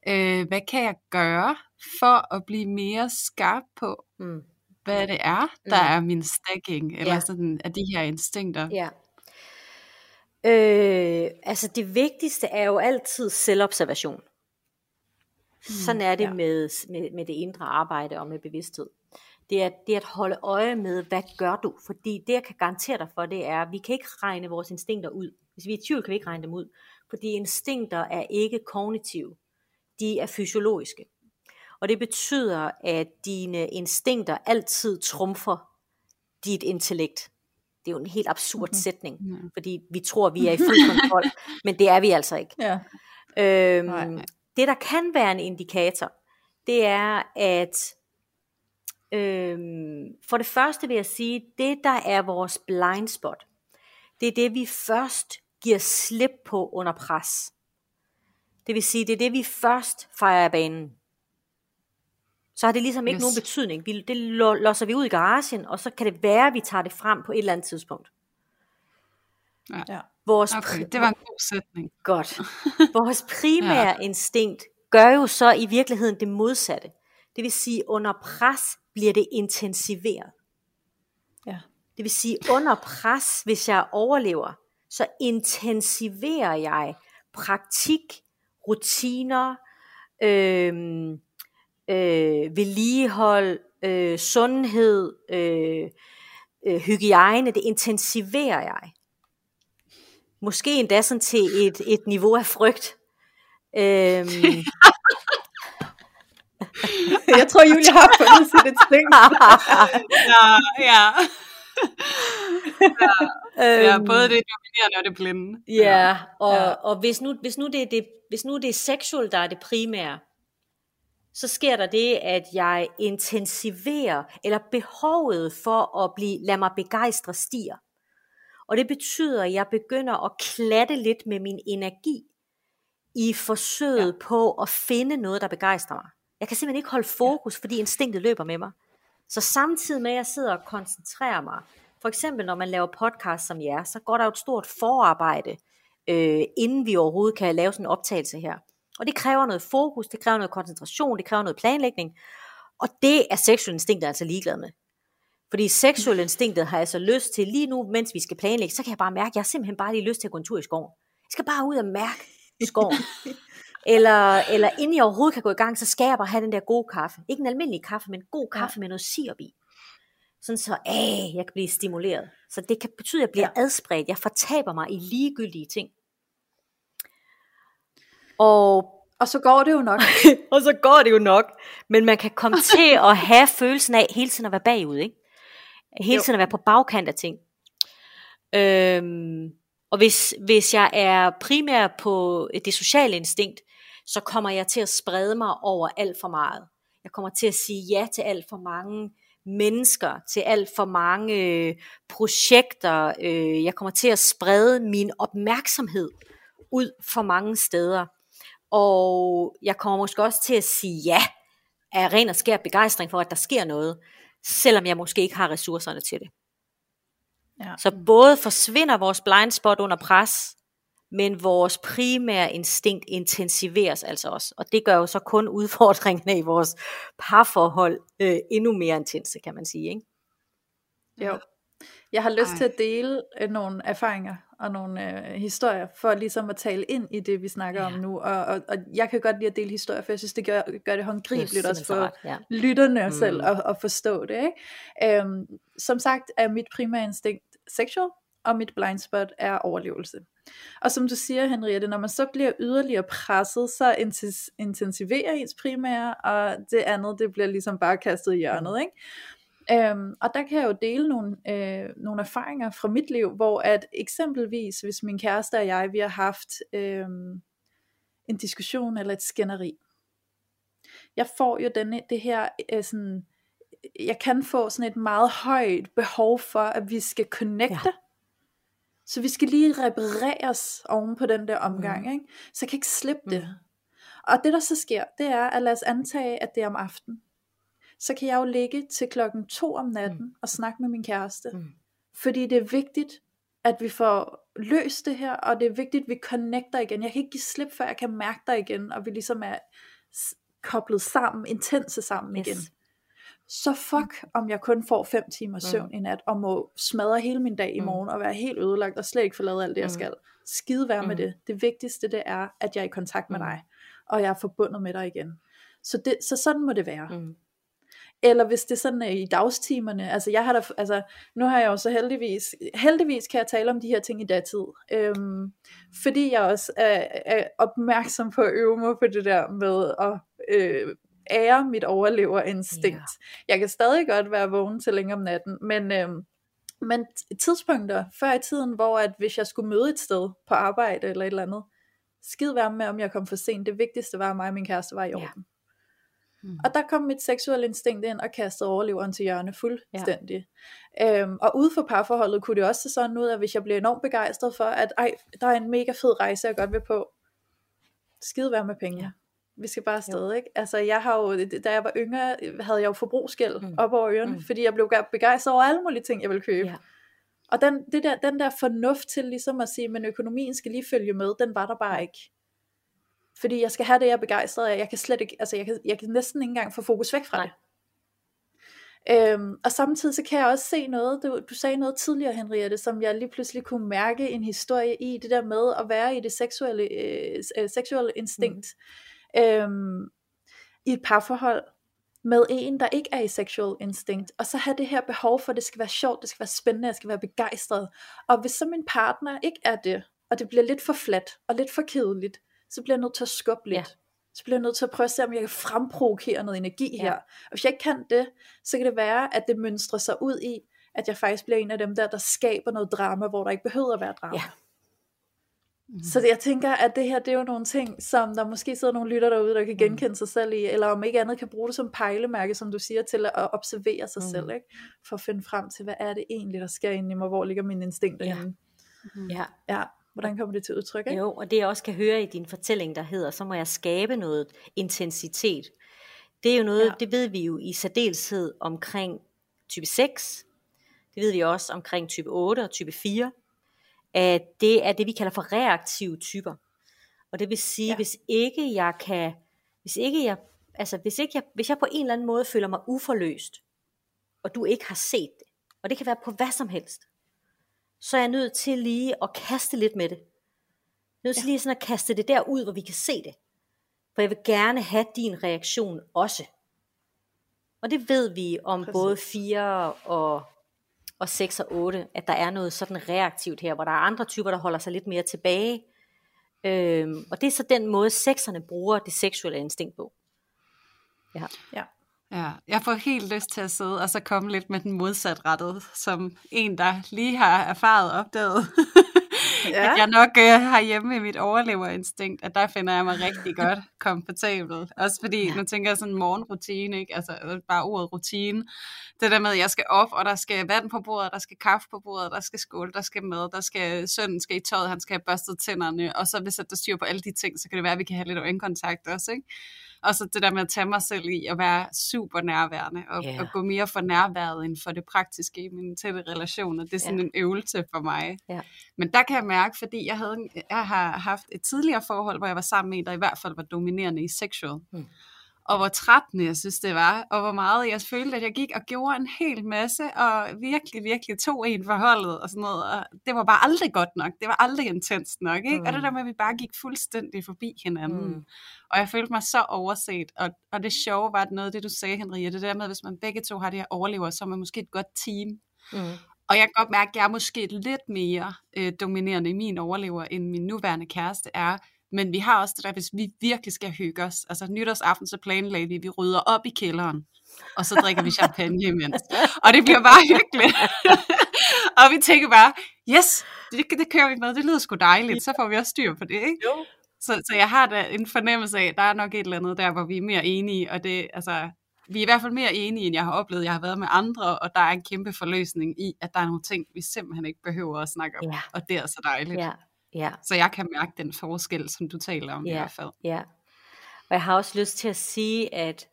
øh, hvad kan jeg gøre for at blive mere skarp på, mm. Hvad det er, der mm. er min stacking, eller ja. sådan af de her instinkter? Ja. Øh, altså det vigtigste er jo altid selvobservation. Mm, Sådan er det ja. med, med, med det indre arbejde og med bevidsthed. Det er, det er at holde øje med, hvad gør du? Fordi det jeg kan garantere dig for, det er, at vi kan ikke regne vores instinkter ud. Hvis vi er i tvivl, kan vi ikke regne dem ud. Fordi instinkter er ikke kognitive. De er fysiologiske. Og det betyder, at dine instinkter altid trumfer dit intellekt. Det er jo en helt absurd mm-hmm. sætning, mm. fordi vi tror, vi er i fuld kontrol, men det er vi altså ikke. Ja. Øhm, nej, nej. Det, der kan være en indikator, det er, at øhm, for det første vil jeg sige, det der er vores blind spot, det er det, vi først giver slip på under pres. Det vil sige, det er det, vi først fejrer af banen så har det ligesom ikke yes. nogen betydning. Vi, det låser vi ud i garagen, og så kan det være, at vi tager det frem på et eller andet tidspunkt. Ja. Vores okay, det var en god sætning. Godt. Vores primære ja. instinkt gør jo så i virkeligheden det modsatte. Det vil sige, under pres bliver det intensiveret. Ja. Det vil sige, under pres, hvis jeg overlever, så intensiverer jeg praktik, rutiner, øh, øh, vedligehold, øh, sundhed, øh, øh, hygiejne, det intensiverer jeg. Måske endda sådan til et, et niveau af frygt. Øhm. jeg tror, Julie har fundet sit instinkt. ja, ja. ja. ja, øhm. både det dominerende og det blinde. Ja, og, ja. og hvis, nu, hvis, nu det er det, hvis nu det er seksuelt, der er det primære, så sker der det, at jeg intensiverer, eller behovet for at blive, lad mig begejstre stiger. Og det betyder, at jeg begynder at klatte lidt med min energi, i forsøget ja. på at finde noget, der begejstrer mig. Jeg kan simpelthen ikke holde fokus, fordi instinktet løber med mig. Så samtidig med, at jeg sidder og koncentrerer mig, for eksempel når man laver podcast som jer, så går der jo et stort forarbejde, øh, inden vi overhovedet kan lave sådan en optagelse her. Og det kræver noget fokus, det kræver noget koncentration, det kræver noget planlægning. Og det er seksuel instinkt altså ligeglad med. Fordi seksuel instinktet har jeg så lyst til lige nu, mens vi skal planlægge, så kan jeg bare mærke, at jeg har simpelthen bare lige lyst til at gå en tur i skoven. Jeg skal bare ud og mærke skoven. eller, eller inden jeg overhovedet kan gå i gang, så skal jeg bare have den der gode kaffe. Ikke en almindelig kaffe, men god kaffe ja. med noget sirup i. Sådan så, æh, jeg kan blive stimuleret. Så det kan betyde, at jeg bliver ja. adspredt. Jeg fortaber mig i ligegyldige ting. Og, og så går det jo nok. og så går det jo nok. Men man kan komme til at have følelsen af hele tiden at være bagud. Ikke? Hele jo. tiden at være på bagkant af ting. Øhm, og hvis, hvis jeg er primær på det sociale instinkt, så kommer jeg til at sprede mig over alt for meget. Jeg kommer til at sige ja til alt for mange mennesker, til alt for mange øh, projekter. Øh, jeg kommer til at sprede min opmærksomhed ud for mange steder. Og jeg kommer måske også til at sige ja af ren og skær begejstring for, at der sker noget, selvom jeg måske ikke har ressourcerne til det. Ja. Så både forsvinder vores blind spot under pres, men vores primære instinkt intensiveres altså også. Og det gør jo så kun udfordringerne i vores parforhold øh, endnu mere intense, kan man sige. Ikke? Jo. Jeg har lyst Ej. til at dele øh, nogle erfaringer og nogle øh, historier, for ligesom at tale ind i det, vi snakker ja. om nu. Og, og, og jeg kan godt lide at dele historier, for jeg synes, det gør, gør det håndgribeligt også for ja. lytterne mm. selv at, at forstå det. Ikke? Øhm, som sagt er mit primære instinkt sexual, og mit blind spot er overlevelse. Og som du siger, Henriette, når man så bliver yderligere presset, så intensiverer ens primære, og det andet, det bliver ligesom bare kastet i hjørnet, ikke? Øhm, og der kan jeg jo dele nogle, øh, nogle erfaringer fra mit liv, hvor at eksempelvis, hvis min kæreste og jeg, vi har haft øh, en diskussion eller et skænderi. Jeg får jo denne, det her øh, sådan, jeg kan få sådan et meget højt behov for, at vi skal connecte. Ja. Så vi skal lige repareres oven på den der omgang, mm. ikke? så jeg kan ikke slippe det. Mm. Og det der så sker, det er, at lad os antage, at det er om aftenen så kan jeg jo ligge til klokken to om natten mm. og snakke med min kæreste. Mm. Fordi det er vigtigt, at vi får løst det her, og det er vigtigt, at vi connecter igen. Jeg kan ikke give slip, før jeg kan mærke dig igen, og vi ligesom er koblet sammen, intense sammen yes. igen. Så fuck, om jeg kun får 5 timer søvn mm. i nat, og må smadre hele min dag i mm. morgen, og være helt ødelagt, og slet ikke få lavet alt det, jeg mm. skal. Skide være mm. med det. Det vigtigste, det er, at jeg er i kontakt med mm. dig, og jeg er forbundet med dig igen. Så, det, så sådan må det være. Mm eller hvis det sådan er i dagstimerne, altså jeg har da, altså nu har jeg jo så heldigvis, heldigvis kan jeg tale om de her ting i datid, øhm, fordi jeg også er, er opmærksom på at øve mig på det der med at øh, ære mit overleverinstinkt. Yeah. Jeg kan stadig godt være vågen til længe om natten, men, øhm, men tidspunkter før i tiden, hvor at hvis jeg skulle møde et sted på arbejde eller et eller andet, skid være med, om jeg kom for sent. Det vigtigste var, at mig og min kæreste var i orden. Mm. Og der kom mit seksuelle instinkt ind og kastede overleveren til hjørne fuldstændig. Ja. Øhm, og ude for parforholdet kunne det også se sådan ud, at hvis jeg blev enormt begejstret for, at ej, der er en mega fed rejse, jeg godt vil på, skide være med penge. Ja. Vi skal bare afsted, ikke? Altså jeg har jo, da jeg var yngre, havde jeg jo forbrugsgæld mm. op over ørerne, mm. fordi jeg blev begejstret over alle mulige ting, jeg ville købe. Ja. Og den, det der, den der fornuft til ligesom at sige, men økonomien skal lige følge med, den var der bare ikke. Fordi jeg skal have det, jeg er begejstret af. Jeg kan slet ikke, altså jeg kan, jeg kan næsten ikke engang få fokus væk fra Nej. det. Øhm, og samtidig så kan jeg også se noget, du, du sagde noget tidligere Henriette, som jeg lige pludselig kunne mærke en historie i, det der med at være i det seksuelle, øh, øh seksuelle instinkt. Mm. Øhm, I et parforhold med en, der ikke er i sexual instinct, og så have det her behov for, at det skal være sjovt, det skal være spændende, jeg skal være begejstret. Og hvis så min partner ikke er det, og det bliver lidt for fladt og lidt for kedeligt, så bliver jeg nødt til at skubbe lidt. Ja. Så bliver jeg nødt til at prøve at se, om jeg kan fremprovokere noget energi ja. her. Og hvis jeg ikke kan det, så kan det være, at det mønstrer sig ud i, at jeg faktisk bliver en af dem der, der skaber noget drama, hvor der ikke behøver at være drama. Ja. Mm. Så jeg tænker, at det her, det er jo nogle ting, som der måske sidder nogle lytter derude, der kan mhm. genkende sig selv i, eller om ikke andet kan bruge det som pejlemærke, som du siger, til at observere sig mm. selv, ikke? for at finde frem til, hvad er det egentlig, der sker inde i mig, hvor ligger mine instinkter ja. henne. Mm. Ja. ja. Hvordan kommer det til udtryk? Ikke? Jo, og det jeg også kan høre i din fortælling, der hedder, så må jeg skabe noget intensitet. Det er jo noget, ja. det ved vi jo i særdeleshed omkring type 6. Det ved vi også omkring type 8 og type 4. At det er det, vi kalder for reaktive typer. Og det vil sige, ja. hvis ikke jeg kan, hvis ikke jeg, altså hvis ikke jeg, hvis jeg på en eller anden måde føler mig uforløst, og du ikke har set det, og det kan være på hvad som helst, så er jeg nødt til lige at kaste lidt med det. Nødt til ja. lige sådan at kaste det der ud, hvor vi kan se det. For jeg vil gerne have din reaktion også. Og det ved vi om Præcis. både 4 og, og 6 og 8, at der er noget sådan reaktivt her, hvor der er andre typer, der holder sig lidt mere tilbage. Øhm, og det er så den måde, sexerne bruger det seksuelle instinkt på. Ja. ja. Ja, jeg får helt lyst til at sidde og så komme lidt med den modsatrettede, som en, der lige har erfaret opdaget, ja. at jeg nok øh, har hjemme i mit overleverinstinkt, at der finder jeg mig rigtig godt komfortabel. Også fordi, ja. nu tænker jeg sådan en morgenrutine, ikke? altså øh, bare ordet rutine. Det der med, at jeg skal op, og der skal vand på bordet, der skal kaffe på bordet, der skal skål, der skal mad, der skal sønnen skal i tøjet, han skal have børstet tænderne, og så hvis der styr på alle de ting, så kan det være, at vi kan have lidt øjenkontakt også, ikke? Og så det der med at tage mig selv i at være super nærværende, og, yeah. og gå mere for nærværet end for det praktiske i mine tætte relationer. Det er sådan yeah. en øvelse for mig. Yeah. Men der kan jeg mærke, fordi jeg, havde, jeg har haft et tidligere forhold, hvor jeg var sammen med en, der i hvert fald var dominerende i sexual. Mm. Og hvor trættende jeg synes det var, og hvor meget jeg følte, at jeg gik og gjorde en hel masse, og virkelig, virkelig tog en forholdet og sådan noget, og det var bare aldrig godt nok, det var aldrig intenst nok, ikke? Mm. Og det der med, at vi bare gik fuldstændig forbi hinanden, mm. og jeg følte mig så overset, og, og det sjove var at noget af det, du sagde, Henriette, det der med, hvis man begge to har det her overlever, så er man måske et godt team, mm. Og jeg kan godt mærke, at jeg er måske lidt mere øh, dominerende i min overlever, end min nuværende kæreste er. Men vi har også det der, hvis vi virkelig skal hygge os. Altså nytårsaften, så planlægger vi, vi rydder op i kælderen, og så drikker vi champagne imens. Og det bliver bare hyggeligt. og vi tænker bare, yes, det, det kører vi med, det lyder sgu dejligt, så får vi også styr på det, ikke? Jo. Så, så jeg har da en fornemmelse af, at der er nok et eller andet der, hvor vi er mere enige, og det, altså, vi er i hvert fald mere enige, end jeg har oplevet. Jeg har været med andre, og der er en kæmpe forløsning i, at der er nogle ting, vi simpelthen ikke behøver at snakke om, ja. og det er så dejligt. Ja. Ja. Så jeg kan mærke den forskel, som du taler om ja. i hvert fald. Ja. Og jeg har også lyst til at sige, at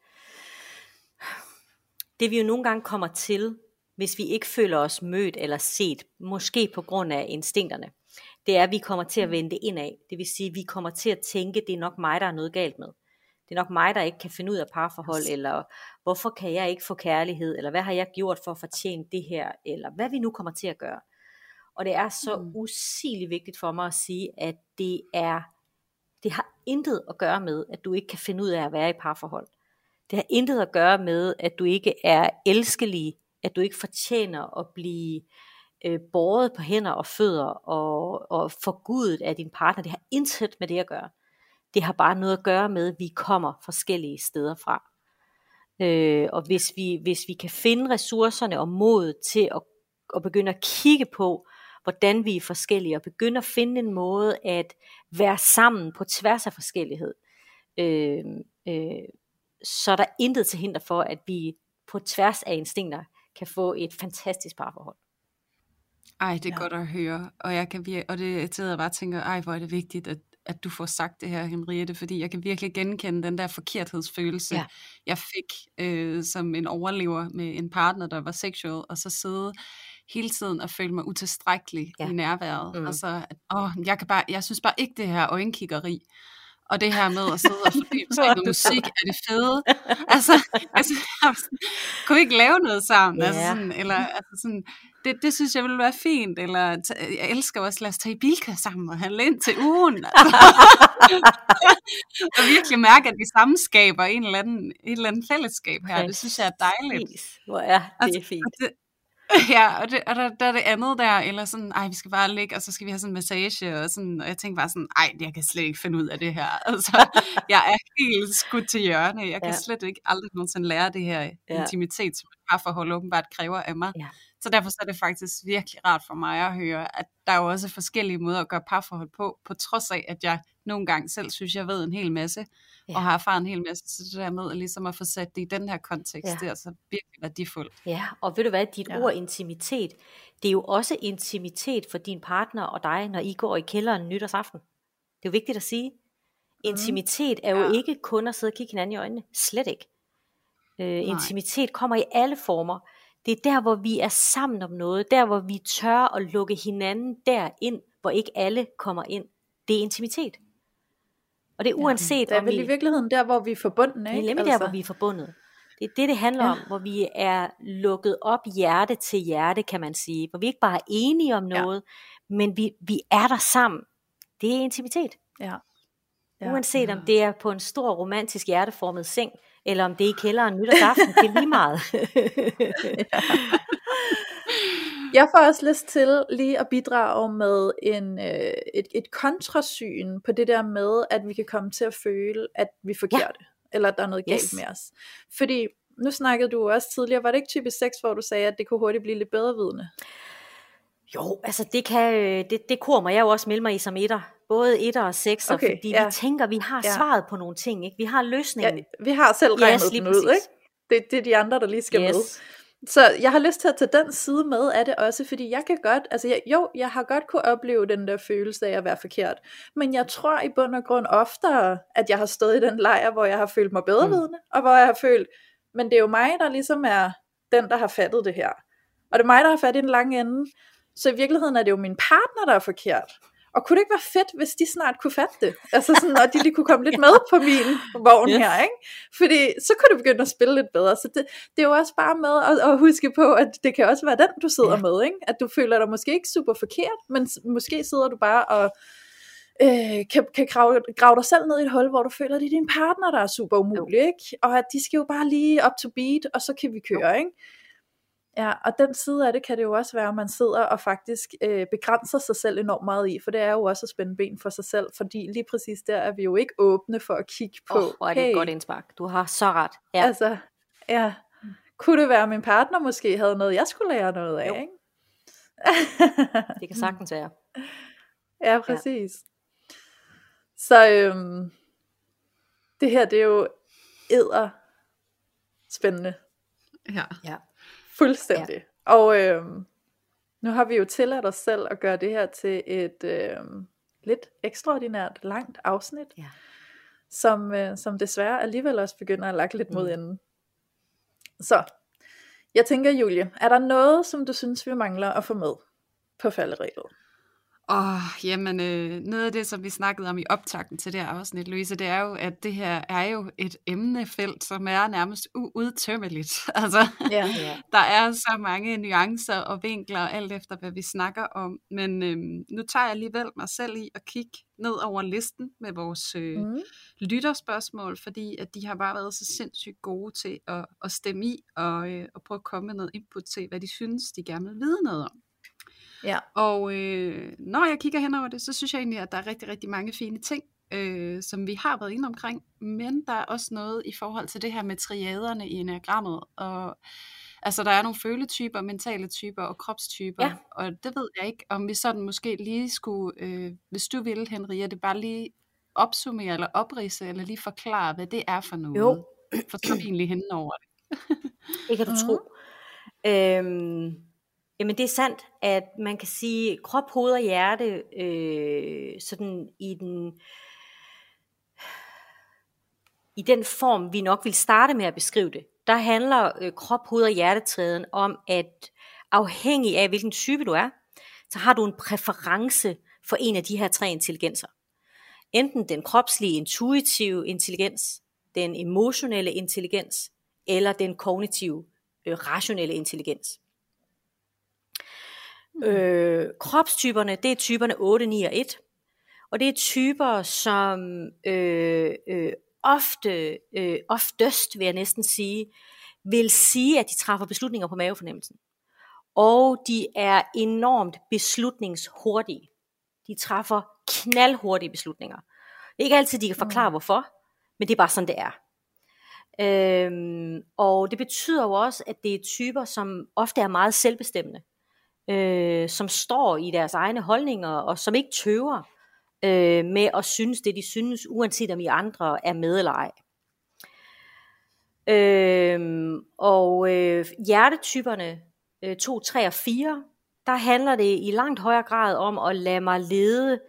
det vi jo nogle gange kommer til, hvis vi ikke føler os mødt eller set, måske på grund af instinkterne, det er, at vi kommer til at mm. vende det indad. Det vil sige, at vi kommer til at tænke, at det er nok mig, der er noget galt med. Det er nok mig, der ikke kan finde ud af parforhold, eller hvorfor kan jeg ikke få kærlighed, eller hvad har jeg gjort for at fortjene det her, eller hvad vi nu kommer til at gøre. Og det er så mm. usigeligt vigtigt for mig at sige, at det er, det har intet at gøre med, at du ikke kan finde ud af at være i parforhold. Det har intet at gøre med, at du ikke er elskelig, at du ikke fortjener at blive øh, båret på hænder og fødder og, og forgudet af din partner. Det har intet med det at gøre. Det har bare noget at gøre med, at vi kommer forskellige steder fra. Øh, og hvis vi, hvis vi kan finde ressourcerne og mod til at, at begynde at kigge på, hvordan vi er forskellige, og begynde at finde en måde at være sammen på tværs af forskellighed, øh, øh, så er der intet til hinder for, at vi på tværs af instinkter kan få et fantastisk parforhold. Ej, det er ja. godt at høre, og jeg kan vir- og det sidder jeg bare og tænker, ej, hvor er det vigtigt, at, at du får sagt det her, Henriette, fordi jeg kan virkelig genkende den der forkerthedsfølelse, ja. jeg fik øh, som en overlever med en partner, der var sexual, og så sidde hele tiden at føle mig utilstrækkelig ja. i nærværet. Mm. Altså, at, åh, jeg, kan bare, jeg synes bare ikke det her øjenkiggeri, og det her med at sidde og fordybe sig i musik, er det fede. Altså, altså kunne vi ikke lave noget sammen? Yeah. Altså sådan, eller, altså sådan, det, det synes jeg ville være fint, eller jeg elsker også, lad os tage i bilka sammen og handle ind til ugen. Altså. og virkelig mærke, at vi sammenskaber en eller anden, et eller andet fællesskab her. Det synes jeg er dejligt. Hvor er det altså, fint. Det, ja, og, det, og der, der er det andet der, eller sådan, ej, vi skal bare ligge, og så skal vi have sådan en massage, og, sådan, og jeg tænker bare sådan, ej, jeg kan slet ikke finde ud af det her. Altså, jeg er helt skudt til hjørne. Jeg kan ja. slet ikke aldrig nogensinde lære det her ja. intimitet, som et parforhold åbenbart kræver af mig. Ja. Så derfor så er det faktisk virkelig rart for mig at høre, at der er jo også forskellige måder at gøre parforhold på, på trods af, at jeg nogle gange selv synes, jeg ved en hel masse, ja. og har erfaret en hel masse, så det der med ligesom at få sat det i den her kontekst, ja. det er altså virkelig værdifuldt. Ja, og ved du hvad, dit ja. ord intimitet, det er jo også intimitet for din partner og dig, når I går i kælderen nytårsaften. Det er jo vigtigt at sige. Mm. Intimitet er jo ja. ikke kun at sidde og kigge hinanden i øjnene. Slet ikke. Øh, intimitet kommer i alle former. Det er der, hvor vi er sammen om noget. Der, hvor vi tør at lukke hinanden derind, hvor ikke alle kommer ind. Det er intimitet. Og det er uanset ja, det er vel vi, i virkeligheden der, hvor vi er forbundet, ikke? Det er nemlig altså. der, hvor vi er forbundet. Det er det, det handler ja. om, hvor vi er lukket op hjerte til hjerte, kan man sige. Hvor vi ikke bare er enige om noget, ja. men vi, vi er der sammen. Det er intimitet. Ja. Ja. Uanset om det er på en stor romantisk hjerteformet seng, eller om det er i kælderen nytårsaften, det er lige meget. ja. Jeg får også lyst til lige at bidrage med en, øh, et, et kontrasyn på det der med, at vi kan komme til at føle, at vi er forkerte, ja. eller at der er noget galt yes. med os. Fordi nu snakkede du også tidligere, var det ikke typisk sex, hvor du sagde, at det kunne hurtigt blive lidt bedre vidne? Jo, altså det kan, øh, det, det kommer jeg jo også melde mig i som etter. Både etter og sekser, okay, fordi ja. vi tænker, vi har ja. svaret på nogle ting, ikke? Vi har løsningen. Ja, vi har selv regnet yes, den ud, ikke? Det, det er de andre, der lige skal yes. med. Så jeg har lyst til at tage den side med af det også, fordi jeg kan godt, altså jeg, jo, jeg har godt kunne opleve den der følelse af at være forkert, men jeg tror i bund og grund oftere, at jeg har stået i den lejr, hvor jeg har følt mig bedrevidende, mm. og hvor jeg har følt, men det er jo mig, der ligesom er den, der har fattet det her. Og det er mig, der har fat i den lange ende. Så i virkeligheden er det jo min partner, der er forkert. Og kunne det ikke være fedt, hvis de snart kunne fatte det? Altså sådan, og de lige kunne komme lidt med på min vogn yes. her, ikke? Fordi så kunne du begynde at spille lidt bedre. Så det, det er jo også bare med at, at huske på, at det kan også være den, du sidder ja. med, ikke? At du føler dig måske ikke super forkert, men måske sidder du bare og øh, kan, kan grave, grave dig selv ned i et hul, hvor du føler, at det er din partner, der er super umulig, ikke? Og at de skal jo bare lige up to beat, og så kan vi køre, ikke? Ja, og den side af det kan det jo også være, at man sidder og faktisk øh, begrænser sig selv enormt meget i, for det er jo også at spænde ben for sig selv, fordi lige præcis der er vi jo ikke åbne for at kigge på, oh, hvor er det hey, et godt indspark. Du har så ret. Ja. Altså, ja, kunne det være, at min partner måske havde noget, jeg skulle lære noget af, jo. ikke? det kan sagtens være. Ja, præcis. Ja. Så øhm, det her, det er jo æder spændende. Ja. ja. Fuldstændig. Ja. Og øh, nu har vi jo tilladt os selv at gøre det her til et øh, lidt ekstraordinært langt afsnit, ja. som, øh, som desværre alligevel også begynder at lage lidt mod mm. enden. Så, jeg tænker Julie, er der noget, som du synes, vi mangler at få med på falderæbet? Åh, oh, jamen, øh, noget af det, som vi snakkede om i optakten til det her afsnit, Louise, det er jo, at det her er jo et emnefelt, som er nærmest uudtømmeligt. Altså, ja, ja. der er så mange nuancer og vinkler, alt efter hvad vi snakker om. Men øh, nu tager jeg alligevel mig selv i at kigge ned over listen med vores øh, mm. lytterspørgsmål, fordi at de har bare været så sindssygt gode til at, at stemme i og, øh, og prøve at komme med noget input til, hvad de synes, de gerne vil vide noget om. Ja. Og øh, når jeg kigger hen over det, så synes jeg egentlig, at der er rigtig, rigtig mange fine ting, øh, som vi har været inde omkring. Men der er også noget i forhold til det her med triaderne i enagrammet. Og altså, der er nogle føletyper, mentale typer og kropstyper. Ja. Og det ved jeg ikke, om vi sådan måske lige skulle, øh, hvis du ville, Henriette, bare lige opsummere eller oprise, eller lige forklare, hvad det er for noget. Jo. For så egentlig hen over det. det kan du tro. Øhm, Jamen det er sandt, at man kan sige krop, hoved og hjerte øh, sådan i den i den form, vi nok vil starte med at beskrive det. Der handler øh, krop, hoved og hjertetræden om, at afhængig af hvilken type du er, så har du en præference for en af de her tre intelligenser. Enten den kropslige intuitive intelligens, den emotionelle intelligens, eller den kognitive øh, rationelle intelligens. Øh, kropstyperne, det er typerne 8, 9 og 1. Og det er typer, som øh, øh, ofte, øh, oftest vil jeg næsten sige, vil sige, at de træffer beslutninger på mavefornemmelsen. Og de er enormt beslutningshurtige. De træffer knaldhurtige beslutninger. Det er ikke altid, de kan forklare, mm. hvorfor, men det er bare sådan, det er. Øhm, og det betyder jo også, at det er typer, som ofte er meget selvbestemmende øh, som står i deres egne holdninger, og som ikke tøver øh, med at synes det, de synes, uanset om I andre er med eller ej. Øh, og øh, hjertetyperne øh, 2, 3 og 4, der handler det i langt højere grad om at lade mig lede.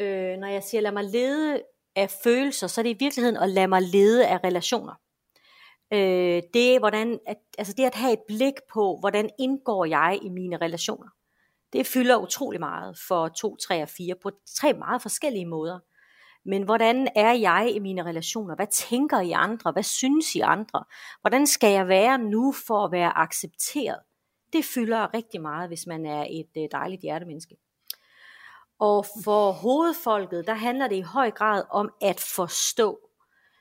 Øh, når jeg siger lade mig lede af følelser, så er det i virkeligheden at lade mig lede af relationer øh, det, hvordan, at, altså det at have et blik på, hvordan indgår jeg i mine relationer. Det fylder utrolig meget for 2, 3 og 4 på tre meget forskellige måder. Men hvordan er jeg i mine relationer? Hvad tænker I andre? Hvad synes I andre? Hvordan skal jeg være nu for at være accepteret? Det fylder rigtig meget, hvis man er et øh, dejligt hjertemenneske. Og for hovedfolket, der handler det i høj grad om at forstå.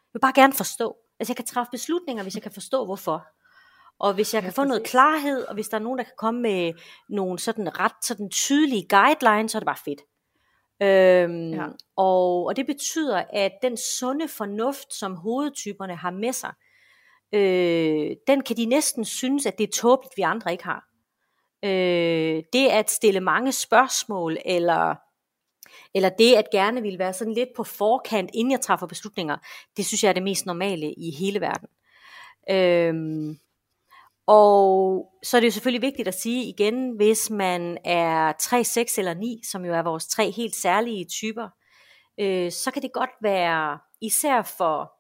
Jeg vil bare gerne forstå. Altså jeg kan træffe beslutninger, hvis jeg kan forstå hvorfor. Og hvis jeg kan få noget klarhed, og hvis der er nogen, der kan komme med nogle sådan ret sådan tydelige guidelines, så er det bare fedt. Øhm, ja. og, og det betyder, at den sunde fornuft, som hovedtyperne har med sig, øh, den kan de næsten synes, at det er tåbeligt, vi andre ikke har. Øh, det at stille mange spørgsmål, eller eller det at gerne vil være sådan lidt på forkant, inden jeg træffer beslutninger, det synes jeg er det mest normale i hele verden. Øhm, og så er det jo selvfølgelig vigtigt at sige igen, hvis man er 3, 6 eller 9, som jo er vores tre helt særlige typer, øh, så kan det godt være, især for,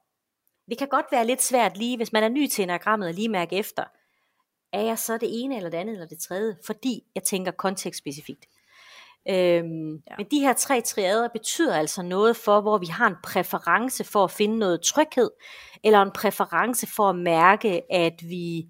det kan godt være lidt svært lige, hvis man er ny til enagrammet, og lige mærke efter, er jeg så det ene eller det andet eller det tredje, fordi jeg tænker kontekstspecifikt. Øhm, ja. Men de her tre triader betyder altså noget for, hvor vi har en præference for at finde noget tryghed, eller en præference for at mærke, at vi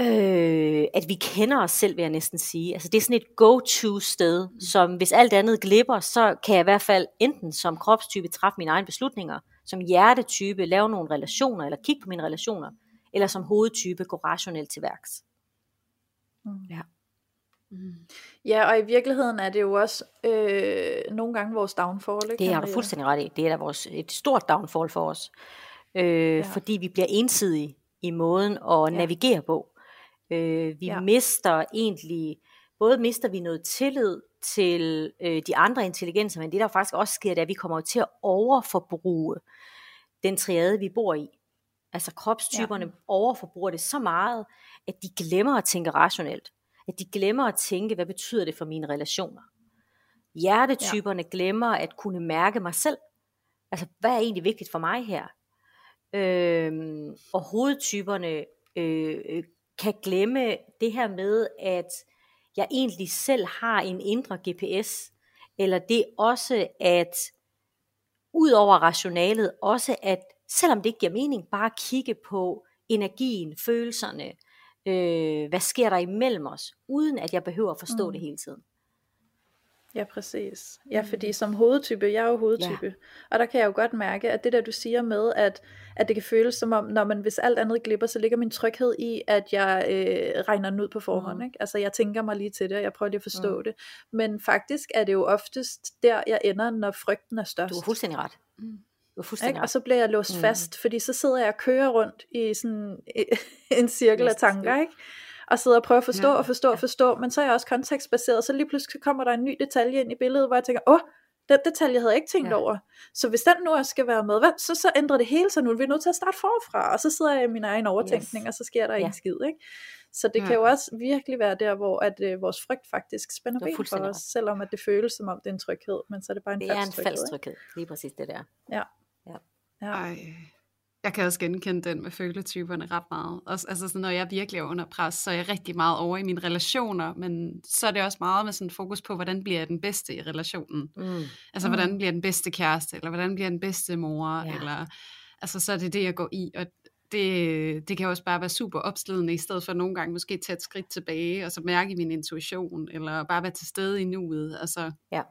øh, at vi kender os selv, vil jeg næsten sige. Altså det er sådan et go-to sted, mm. som hvis alt andet glipper, så kan jeg i hvert fald enten som kropstype træffe mine egne beslutninger, som hjertetype lave nogle relationer, eller kigge på mine relationer, eller som hovedtype gå rationelt til værks. Mm. Ja. Mm. Ja, og i virkeligheden er det jo også øh, nogle gange vores downfall. Ikke? Det har du fuldstændig ret i. Det er da vores, et stort downfall for os. Øh, ja. Fordi vi bliver ensidige i måden at ja. navigere på. Øh, vi ja. mister egentlig, både mister vi noget tillid til øh, de andre intelligenser, men det der faktisk også sker, det er, at vi kommer til at overforbruge den triade, vi bor i. Altså kropstyperne ja. overforbruger det så meget, at de glemmer at tænke rationelt. At de glemmer at tænke, hvad betyder det for mine relationer. Hjertetyperne ja. glemmer at kunne mærke mig selv. Altså, hvad er egentlig vigtigt for mig her? Øhm, og hovedtyperne øh, øh kan glemme det her med, at jeg egentlig selv har en indre GPS, eller det også at, ud over rationalet, også at selvom det ikke giver mening, bare kigge på energien, følelserne, øh, hvad sker der imellem os, uden at jeg behøver at forstå mm. det hele tiden. Ja, præcis. Ja, fordi mm. som hovedtype, jeg er jo hovedtype, ja. og der kan jeg jo godt mærke, at det der du siger med, at, at det kan føles som om, når man hvis alt andet glipper, så ligger min tryghed i, at jeg øh, regner den ud på forhånd. Mm. Ikke? Altså jeg tænker mig lige til det, og jeg prøver lige at forstå mm. det. Men faktisk er det jo oftest der, jeg ender, når frygten er størst. Du har fuldstændig ret. Mm. Ikke? Og så bliver jeg låst mm. fast, fordi så sidder jeg og kører rundt i sådan en cirkel af tanker, ikke? og sidder og prøver at forstå ja. og forstå og forstå, men så er jeg også kontekstbaseret, så lige pludselig kommer der en ny detalje ind i billedet, hvor jeg tænker, åh, den detalje havde jeg ikke tænkt ja. over. Så hvis den nu også skal være med, hvad, så, så ændrer det hele sig nu. Vi er nødt til at starte forfra, og så sidder jeg i min egen overtænkning, yes. og så sker der ja. en skid. Ikke? Så det ja. kan jo også virkelig være der, hvor at, øh, vores frygt faktisk spænder ben for os, selvom at det føles som om det er en tryghed, men så er det bare en det falsk tryghed. Det er en falsk tryghed, lige præcis det der. Ja. Ja. Ej. Jeg kan også genkende den med føletyperne ret meget. Også, altså sådan, når jeg virkelig er under pres, så er jeg rigtig meget over i mine relationer, men så er det også meget med sådan fokus på, hvordan bliver jeg den bedste i relationen. Mm. Altså, mm. hvordan bliver den bedste kæreste, eller hvordan bliver den bedste mor, ja. eller altså, så er det det, jeg går i, og det, det kan også bare være super opslidende, i stedet for nogle gange måske tage et skridt tilbage, og så mærke min intuition, eller bare være til stede i nuet, altså, ja.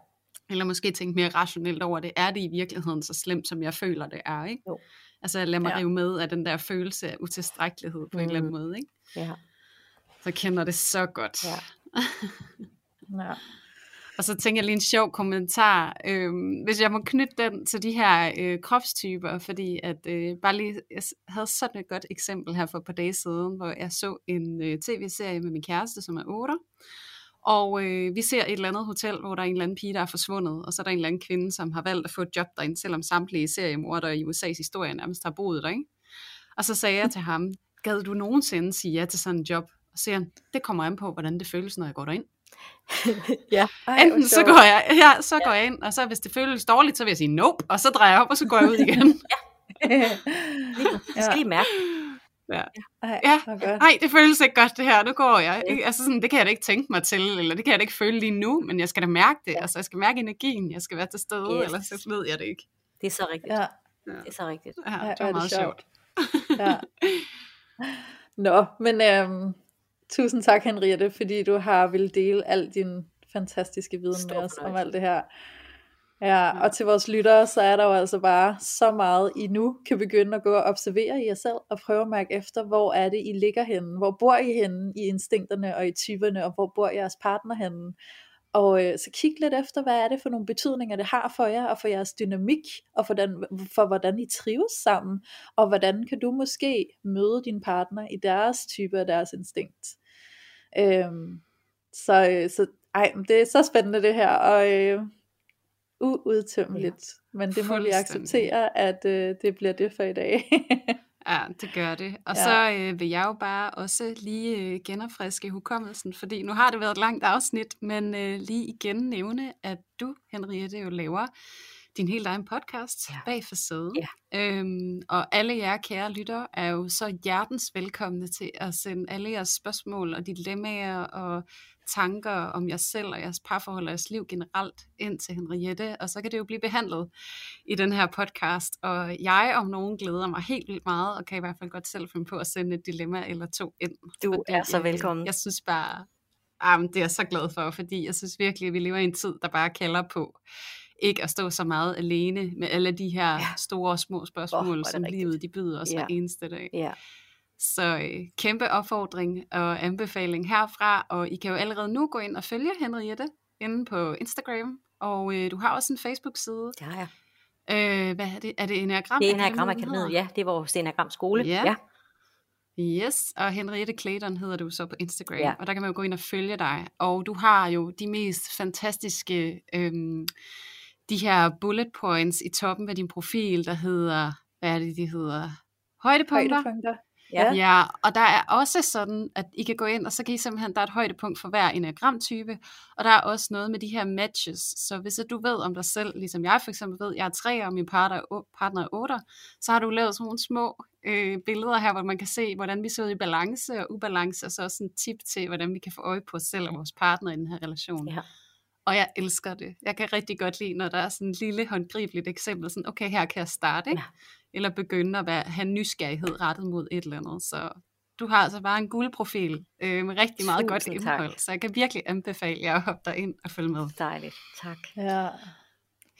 Eller måske tænke mere rationelt over det, er det i virkeligheden så slemt, som jeg føler det er, ikke? Jo. Altså lad mig ja. rive med af den der følelse af utilstrækkelighed på mm. en eller anden mm. måde. Ikke? Ja. Så kender det så godt. Ja. ja. Og så tænker jeg lige en sjov kommentar, øh, hvis jeg må knytte den til de her øh, kropstyper, fordi at øh, bare lige, jeg havde sådan et godt eksempel her for et par dage siden, hvor jeg så en øh, tv-serie med min kæreste, som er 8, og øh, vi ser et eller andet hotel, hvor der er en eller anden pige, der er forsvundet, og så er der en eller anden kvinde, som har valgt at få et job derinde, selvom samtlige seriemordere i USA's historie nærmest har boet der. Ikke? Og så sagde jeg til ham, gad du nogensinde sige ja til sådan en job? Og siger han, det kommer an på, hvordan det føles, når jeg går derind. ja. Ej, Enten så går, jeg, ja, så går jeg ind, og så hvis det føles dårligt, så vil jeg sige nope, og så drejer jeg op, og så går jeg ud igen. ja. lige, skal lige mærke. Ja. Ej, ja. Ej, det føles ikke godt det her, nu går jeg. Ja. Altså sådan, det kan jeg da ikke tænke mig til, eller det kan jeg da ikke føle lige nu, men jeg skal da mærke det. Ja. Altså, jeg skal mærke energien, jeg skal være til stede, yes. eller så ved jeg det ikke. Det er så rigtigt. Ja. Det er så rigtigt. Ja, det var ja, meget det sjovt. sjovt. ja. Nå, men øhm, tusind tak Henriette, fordi du har vil dele al din fantastiske viden Stor med os om alt det her. Ja, og til vores lyttere, så er der jo altså bare så meget, I nu kan begynde at gå og observere i jer selv, og prøve at mærke efter, hvor er det, I ligger henne? Hvor bor I henne i instinkterne og i typerne, og hvor bor jeres partner henne? Og øh, så kig lidt efter, hvad er det for nogle betydninger, det har for jer, og for jeres dynamik, og for, den, for hvordan I trives sammen, og hvordan kan du måske møde din partner i deres type og deres instinkt. Øhm, så, øh, så ej, det er så spændende det her, og øh, uudtømmeligt. Ja. Men det må vi acceptere, at øh, det bliver det for i dag. ja, det gør det. Og ja. så øh, vil jeg jo bare også lige øh, genopfriske hukommelsen, fordi nu har det været et langt afsnit, men øh, lige igen nævne, at du, Henriette, jo laver din helt egen podcast Ja. bag facaden. Ja. Øhm, og alle jer kære lyttere er jo så hjertens velkomne til at sende alle jeres spørgsmål og dilemmaer og tanker om jer selv og jeres parforhold og jeres liv generelt ind til Henriette, og så kan det jo blive behandlet i den her podcast. Og jeg om nogen glæder mig helt vildt meget, og kan i hvert fald godt selv finde på at sende et dilemma eller to ind. Du Fordi, er så øh, velkommen. Jeg synes bare, Jamen, det er jeg så glad for, fordi jeg synes virkelig, at vi lever i en tid, der bare kalder på ikke at stå så meget alene med alle de her Ja. store og små spørgsmål, oh, som rigtigt. livet de byder os Ja. hver eneste dag. Ja. Så øh, kæmpe opfordring og anbefaling herfra, og I kan jo allerede nu gå ind og følge Henriette inde på Instagram, og øh, du har også en Facebook-side. Det har jeg. Øh, hvad er det? Er det Enneagram? Det er Enneagram Akademiet, ja. Det er vores Enneagram skole. Ja. ja. Yes, og Henriette Clayton hedder du så på Instagram, ja. og der kan man jo gå ind og følge dig. Og du har jo de mest fantastiske, øhm, de her bullet points i toppen af din profil, der hedder, hvad er det, de hedder? Højdepunkter. Højdepunkter. Ja. Ja, og der er også sådan, at I kan gå ind, og så kan I simpelthen, der er et højdepunkt for hver enagramtype, og der er også noget med de her matches. Så hvis du ved om dig selv, ligesom jeg for eksempel ved, jeg er tre, og min partner er, partner er otter, så har du lavet sådan nogle små øh, billeder her, hvor man kan se, hvordan vi ser ud i balance og ubalance, og så også en tip til, hvordan vi kan få øje på os selv og vores partner i den her relation. Ja. Og jeg elsker det. Jeg kan rigtig godt lide, når der er sådan et lille håndgribeligt eksempel, sådan, okay, her kan jeg starte, ikke? Eller begynde at være, have nysgerrighed rettet mod et eller andet. Så du har altså bare en guldprofil øh, med rigtig meget godt Tusind tak. indhold, så jeg kan virkelig anbefale jer at hoppe derind og følge med. Dejligt. Tak. Ja,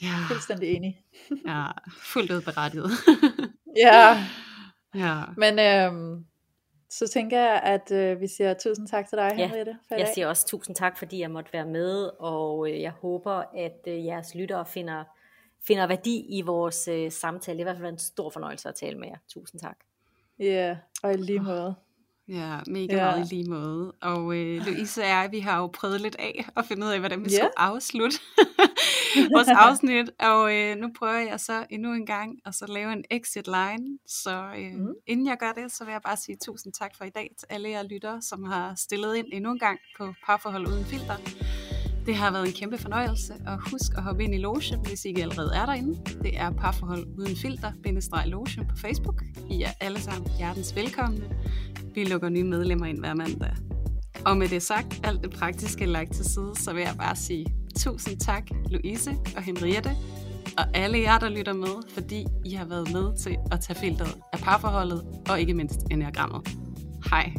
Ja, fuldstændig enig. ja fuldt ud berettiget. Ja, ja. men øhm, så tænker jeg, at øh, vi siger tusind tak til dig, Ja, Henriette, for i Jeg dag. siger også tusind tak, fordi jeg måtte være med, og øh, jeg håber, at øh, jeres lyttere finder, finder værdi i vores øh, samtale. Det har i hvert fald været en stor fornøjelse at tale med jer. Tusind tak. Ja, og i lige måde. Ja, mega Ja. meget i lige måde. Og øh, Louise og jeg, vi har jo prøvet lidt af at finde ud af, hvordan vi Ja. skulle afslutte vores afsnit. Og øh, nu prøver jeg så endnu en gang at så lave en exit line. Så øh, Mm. inden jeg gør det, så vil jeg bare sige tusind tak for i dag til alle jer lyttere, som har stillet ind endnu en gang på Parforhold Uden Filter. Det har været en kæmpe fornøjelse, og husk at hoppe ind i Lotion, hvis I ikke allerede er derinde. Det er Parforhold Uden Filter, bindestreg Lotion på Facebook. I er alle sammen hjertens velkomne. Vi lukker nye medlemmer ind hver mandag. Og med det sagt, alt det praktiske lagt til side, så vil jeg bare sige tusind tak, Louise og Henriette, og alle jer, der lytter med, fordi I har været med til at tage filteret af parforholdet, og ikke mindst enagrammet. Hej.